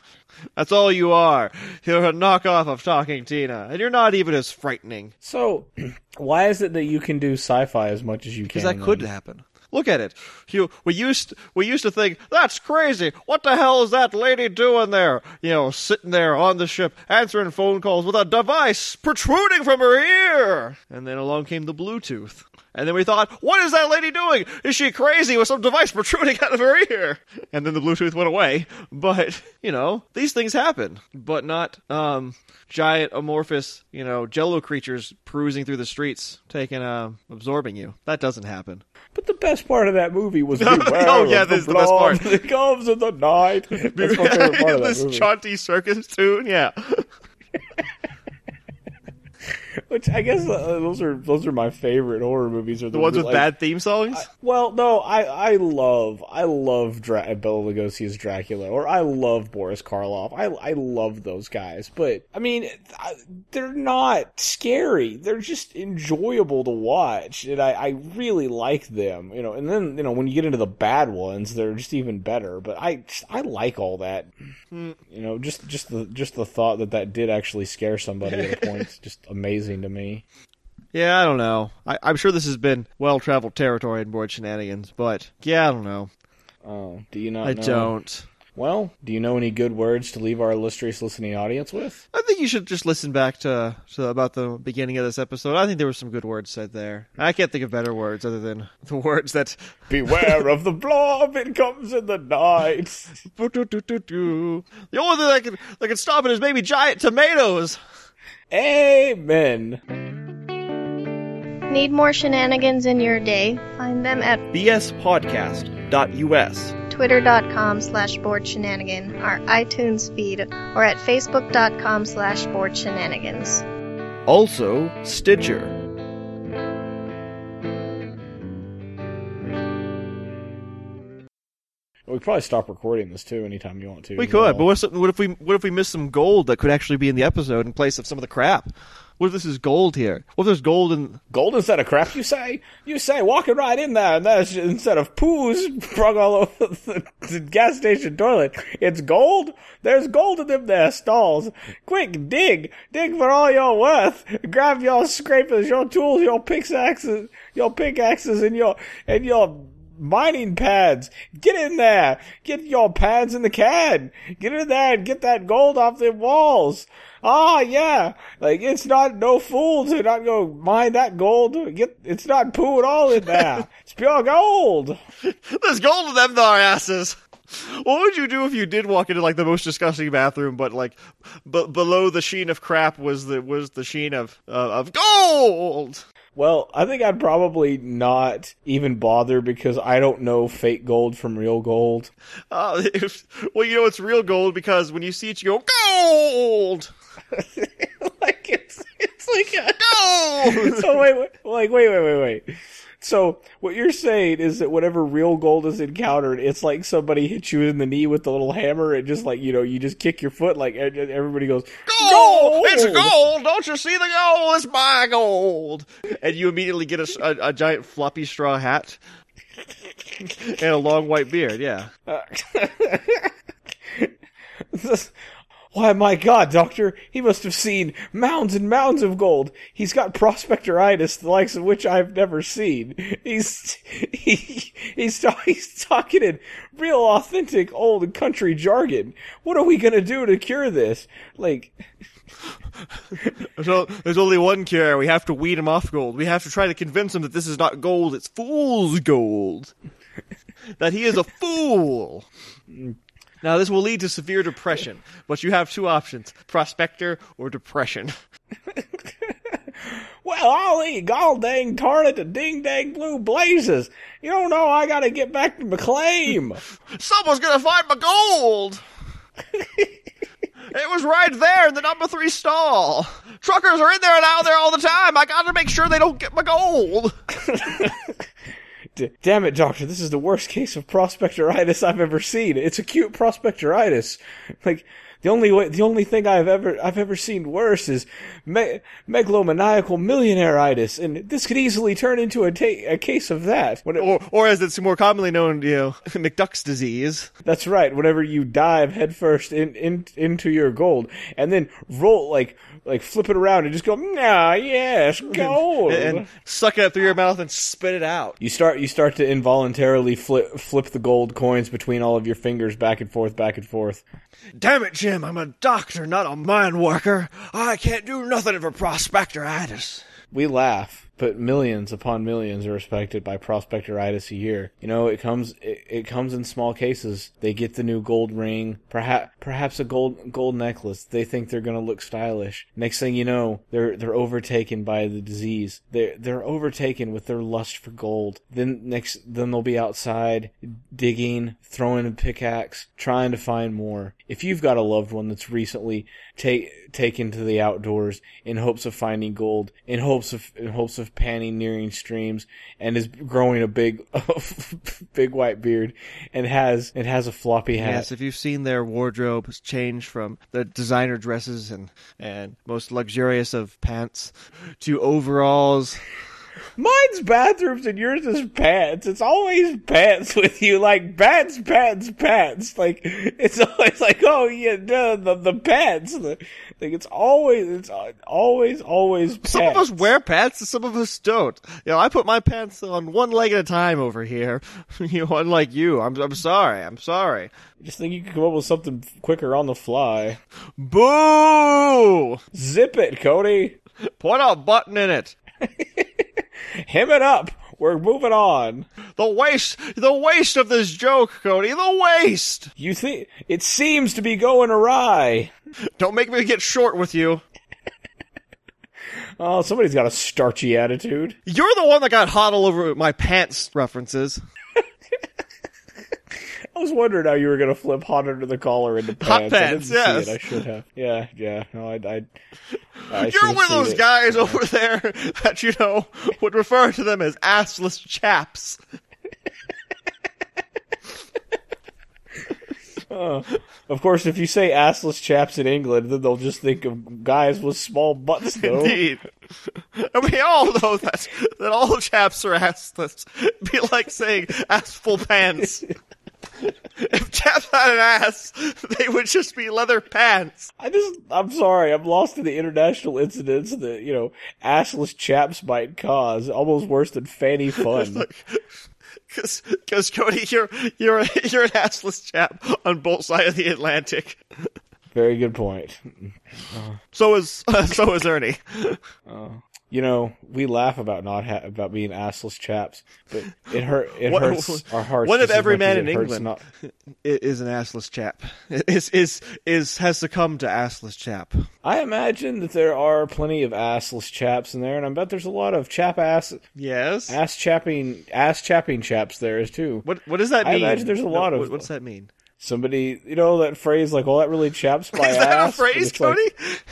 That's all you are. You're a knockoff of Talking Tina, and you're not even as frightening. So, why is it that you can do sci-fi as much as you can? Because that could then? happen. Look at it. You, we used we used to think that's crazy. What the hell is that lady doing there? You know, sitting there on the ship answering phone calls with a device protruding from her ear. And then along came the Bluetooth. And then we thought, what is that lady doing? Is she crazy with some device protruding out of her ear? And then the Bluetooth went away. But, you know, these things happen. But not um giant amorphous, you know, jello creatures cruising through the streets, taking uh absorbing you. That doesn't happen. But the best part of that movie was Oh, yeah, of the this is the best part. that comes in the night. That's my favorite part of that this movie. jaunty circus tune, yeah. Which I guess uh, those are those are my favorite horror movies. Are The ones with like- bad theme songs. Well, no, I I love I love Dra- Bela Lugosi's Dracula, or I love Boris Karloff. I I love those guys, but I mean, I, they're not scary. They're just enjoyable to watch, and I I really like them. You know, and then you know when you get into the bad ones, they're just even better. But I I like all that. Hmm. You know, just just the just the thought that that did actually scare somebody at a point is just amazing to me. yeah, I don't know. I, I'm sure this has been well traveled territory in Bored Shenanigans, but yeah, I don't know. Oh, do you not? I know? don't. Well, do you know any good words to leave our illustrious listening audience with? I think you should just listen back to, to about the beginning of this episode. I think there were some good words said there. I can't think of better words other than the words that Beware of the blob, it comes in the night. the only thing that can that can stop it is maybe giant tomatoes. Amen. Need more shenanigans in your day? Find them at bspodcast.us. twitter.com slash Bored Shenanigan, our iTunes feed, or at facebook.com slash Bored Shenanigans. Also, Stitcher. We could probably stop recording this too anytime you want to. We could, well. but what if, what if we what if we miss some gold that could actually be in the episode in place of some of the crap? What if this is gold here? What if there's gold in? gold instead of crap, you say? You say walking right in there, and that's instead of poos sprung all over the, the gas station toilet, it's gold. There's gold in them there stalls. Quick, dig, dig for all your worth. Grab your scrapers, your tools, your pickaxes, your pickaxes, and your and your mining pads. Get in there. Get your pads in the can. Get in there and get that gold off the walls. Ah, yeah. Like, it's not no fool to not go mine that gold. Get, it's not poo at all in there. it's pure gold. There's gold in them thar asses. What would you do if you did walk into like the most disgusting bathroom, but like b- below the sheen of crap was the was the sheen of uh, of gold? Well, I think I'd probably not even bother because I don't know fake gold from real gold. Uh, if, well, you know it's real gold because when you see it, you go gold, like it's it's like a gold. so wait, wait like wait wait wait wait. So what you're saying is that whenever real gold is encountered, it's like somebody hits you in the knee with a little hammer, and just like you know, you just kick your foot, like everybody goes gold! It's gold! Don't you see the gold? It's my gold! And you immediately get a, a, a giant floppy straw hat and a long white beard. Yeah. Uh, Why, my God, Doctor, he must have seen mounds and mounds of gold. He's got prospectoritis, the likes of which I've never seen. He's he, he's he's talking in real, authentic, old country jargon. What are we gonna do to cure this? Like, So there's only one cure. We have to weed him off gold. We have to try to convince him that this is not gold; it's fool's gold. that he is a fool. Mm. Now, this will lead to severe depression, but you have two options prospector or depression. well, I'll eat gall dang tarn it to ding dang blue blazes. You don't know I gotta get back to my claim. Someone's gonna find my gold! it was right there in the number three stall. Truckers are in there and out there all the time. I gotta make sure they don't get my gold. D- damn it, doctor, this is the worst case of prospectoritis I've ever seen. It's acute prospectoritis. Like, the only way, the only thing I've ever, I've ever seen worse is me- megalomaniacal millionaireitis, and this could easily turn into a, ta- a case of that. When it- Or, or as it's more commonly known, you know, McDuck's disease. that's right, whenever you dive headfirst in, in, into your gold, and then roll, like, like flip it around and just go, nah, yes, gold. And suck it up through your mouth and spit it out. You start you start to involuntarily flip flip the gold coins between all of your fingers back and forth, back and forth. Damn it, Jim, I'm a doctor, not a mine worker. I can't do nothing for prospectoritis. We laugh, but millions upon millions are affected by prospectoritis a year. You know, it comes it, it comes in small cases. They get the new gold ring, perhaps perhaps a gold gold necklace. They think they're gonna look stylish. Next thing you know, they're they're overtaken by the disease. They're they're overtaken with their lust for gold. Then next then they'll be outside digging, throwing a pickaxe, trying to find more. If you've got a loved one that's recently take taken to the outdoors in hopes of finding gold, in hopes of in hopes of panning nearing streams, and is growing a big big white beard, and has and has a floppy hat. Yes, if you've seen their wardrobe has changed from the designer dresses and, and most luxurious of pants to overalls. Mine's bathrooms and yours is pants. It's always pants with you, like pants, pants, pants. Like it's always like, oh yeah, the the, the pants. The, like it's always it's always always. Pants. Some of us wear pants and some of us don't. You know, I put my pants on one leg at a time over here. you know, unlike you. I'm I'm sorry. I'm sorry. I just think you could come up with something quicker on the fly. Boo! Zip it, Cody. Put a button in it. Hem it up. We're moving on. The waste, the waste of this joke, Cody. The waste. You think it seems to be going awry? Don't make me get short with you. Oh, somebody's got a starchy attitude. You're the one that got hot all over my pants references. I was wondering how you were gonna flip hot under the collar into Hot pants. I didn't yes. see it. I should have. Yeah, yeah. No, I. I, I You're one of those it. guys over there that you know would refer to them as assless chaps. Oh, of course, if you say assless chaps in England, then they'll just think of guys with small butts, though. Indeed. And we all know that that all chaps are assless. Be like saying assful pants. if chaps had an ass, they would just be leather pants. I just, I'm sorry, I'm lost in the international incidents that you know assless chaps might cause. Almost worse than fanny fun. Because because Cody, you're you're you're an assless chap on both sides of the Atlantic. Very good point. So is uh, so is Ernie. You know, we laugh about not ha- about being assless chaps, but it hurt. It What- hurts our hearts. one of every man in England. Not, Is an assless chap. Is is is has succumbed to assless chap. I imagine that there are plenty of assless chaps in there, and I bet there's a lot of chap ass Yes. ass chapping ass chapping chaps there is too. What what does that I mean? imagine there's a No, lot of- What's that mean? Somebody, you know that phrase like, "Well, that really chaps my Is ass." that a phrase, it's like-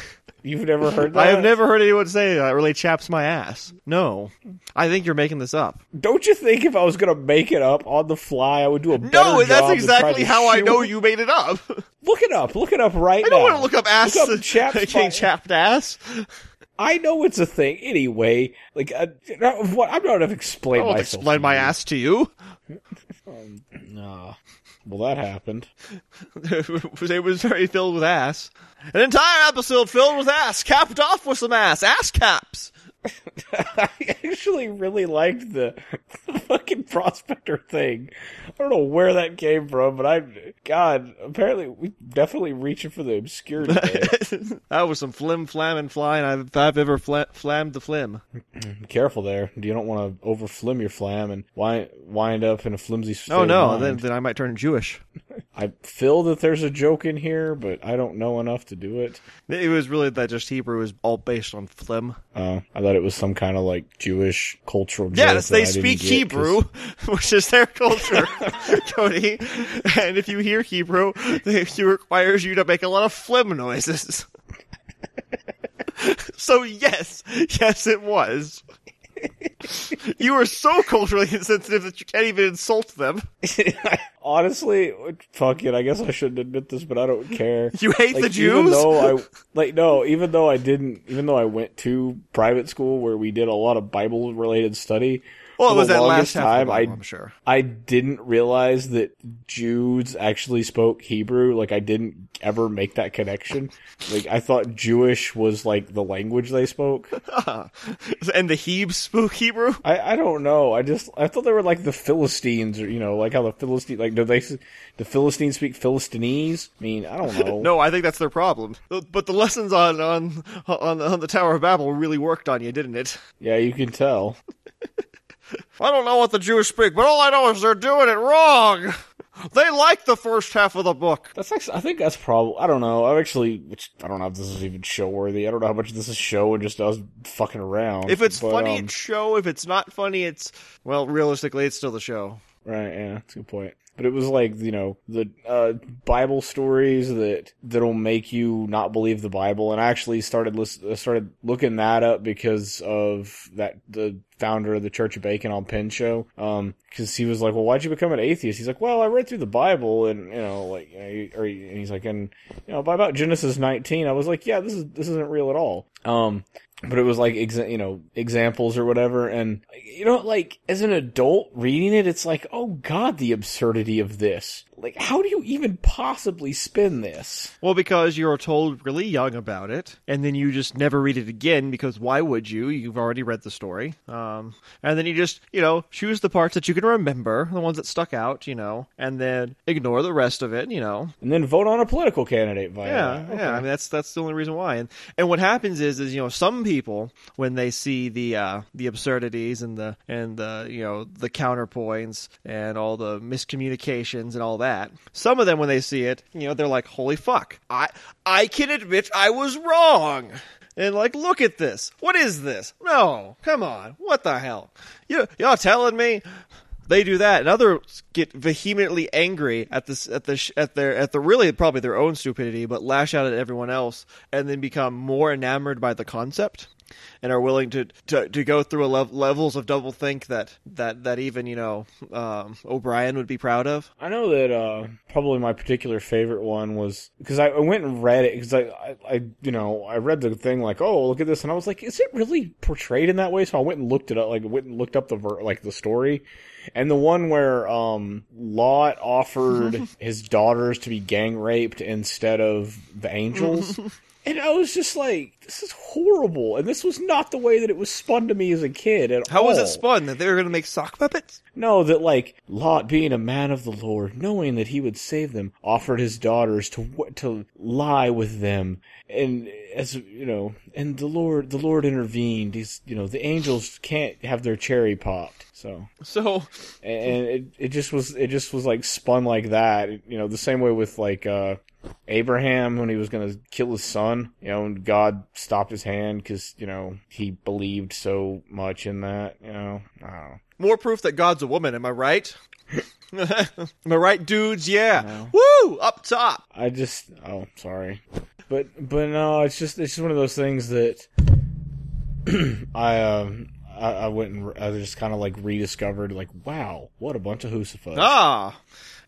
you've never heard that? I have never heard anyone say that really chaps my ass. No, I think you're making this up. Don't you think if I was gonna make it up on the fly, I would do a better No, job that's exactly how I shoe- know you made it up. Look it up. Look it up right now. I don't now. want to look up ass. Look up chaps getting by- chapped ass. I know it's a thing anyway. Like, uh, what? I'm not gonna explain I won't myself. explain my ass to you. Nah. Well, that happened. it was very filled with ass. An entire episode filled with ass, capped off with some ass. Ass caps. I actually really liked the fucking prospector thing. I don't know where that came from, but I, God, apparently we definitely reaching for the obscure that was some flim flam and flying I've, I've ever fla- flammed the flim. Be careful there. You don't want to over flim your flam and wind, wind up in a flimsy. Oh no, then, then I might turn Jewish. I feel that there's a joke in here, but I don't know enough to do it. It was really that just Hebrew was all based on flim. Uh, I thought it was some kind of like Jewish cultural joke. Yes, they speak get 'cause- Hebrew, which is their culture, Cody. And if you hear Hebrew, it requires you to make a lot of phlegm noises. so yes, yes, it was. You are so culturally insensitive that you can't even insult them. Honestly, fuck it. I guess I shouldn't admit this, but I don't care. You hate like, the Even Jews? though I like no, even though I didn't, even though I went to private school where we did a lot of Bible related study. Well, it was that last time. of the Bible, I I'm sure. I didn't realize that Jews actually spoke Hebrew. Like I didn't ever make that connection. Like I thought Jewish was like the language they spoke. And the Hebes spoke Hebrew? I, I don't know. I just I thought they were like the Philistines, or you know, like how the Philistine like do they the Philistines speak Philistines? I mean, I don't know. No, I think that's their problem. But the lessons on on on, on the Tower of Babel really worked on you, didn't it? Yeah, you can tell. I don't know what the Jews speak, but all I know is they're doing it wrong. They like the first half of the book. That's actually, I think that's probably. I don't know. I've actually, which I don't know if this is even show worthy. I don't know how much this is show and just us fucking around. If it's But, funny, um, it's show. If it's not funny, it's well, realistically, it's still the show. Right, yeah, that's a good point. But it was like, you know, the uh, Bible stories that that'll make you not believe the Bible. And I actually started list- uh, started looking that up because of that the founder of the Church of Bacon on Penn show. Um, because he was like, "Well, why'd you become an atheist?" He's like, "Well, I read through the Bible, and you know, like, or and he's like, and you know, by about Genesis 19, I was like, yeah, this is this isn't real at all." Um, but it was like exa- you know examples or whatever and you know like as an adult reading it it's like oh god the absurdity of this like how do you even possibly spin this Well, because you're told really young about it, and then you just never read it again because why would you? You've already read the story. Um, and then you just, you know, choose the parts that you can remember, the ones that stuck out, you know, and then ignore the rest of it, you know. and then vote on a political candidate via Yeah, that. yeah. I mean, that's that's the only reason why. And and what happens is, is you know, some people when they see the uh, the absurdities and the and the you know the counterpoints and all the miscommunications and all that, some of them when they see it, you know, they're like, "Holy fuck! I I can admit I was wrong." And like, look at this. What is this? No, come on. What the hell? You y'all telling me? They do that, and others get vehemently angry at this, at the, at their, at the really probably their own stupidity, but lash out at everyone else, and then become more enamored by the concept, and are willing to to, to go through a lev- levels of double think that that that even you know um, O'Brien would be proud of. I know that uh, probably my particular favorite one was because I, I went and read it because I, I, I, you know, I read the thing like, oh, look at this, and I was like, is it really portrayed in that way? So I went and looked it up, like went and looked up the ver- like the story, and the one where um, Lot offered his daughters to be gang raped instead of the angels. And I was just like, this is horrible. And this was not the way that it was spun to me as a kid at How was it spun? That they were going to make sock puppets? No, that like Lot, being a man of the Lord, knowing that he would save them, offered his daughters to to lie with them, and as you know, and the Lord, the Lord intervened. He's, you know, the angels can't have their cherry popped. So, So, and it it just was it just was like spun like that. You know, the same way with like uh Abraham when he was going to kill his son. You know, and God stopped his hand because you know he believed so much in that. You know, know. more proof that God's a woman, am I right? am I right, dudes? Yeah. Woo! Up top. I just oh sorry, but but no, it's just it's just one of those things that I um I, I went and I just kind of like rediscovered like wow what a bunch of Husafus. Ah,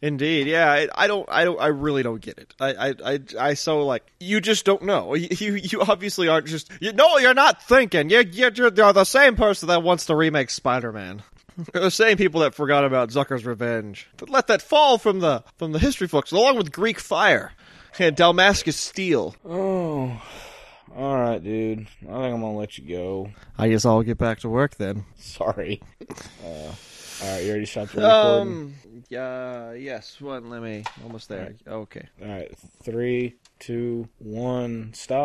indeed. Yeah, I, I don't, I don't, I really don't get it. I, I, I, I so like you just don't know. You, you, you obviously aren't just. You, no, you're not thinking. You're, you're, you're the same person that wants to remake Spider-Man. They're the same people that forgot about Zucker's Revenge. That let that fall from the from the history books, along with Greek Fire and Damascus Steel. Oh, all right, dude. I think I'm gonna let you go. I guess I'll get back to work then. Sorry. Uh, all right, you already stopped the recording. Um. Yeah. Yes. One. Let me. Almost there. Okay. all right, three, two, one, stop.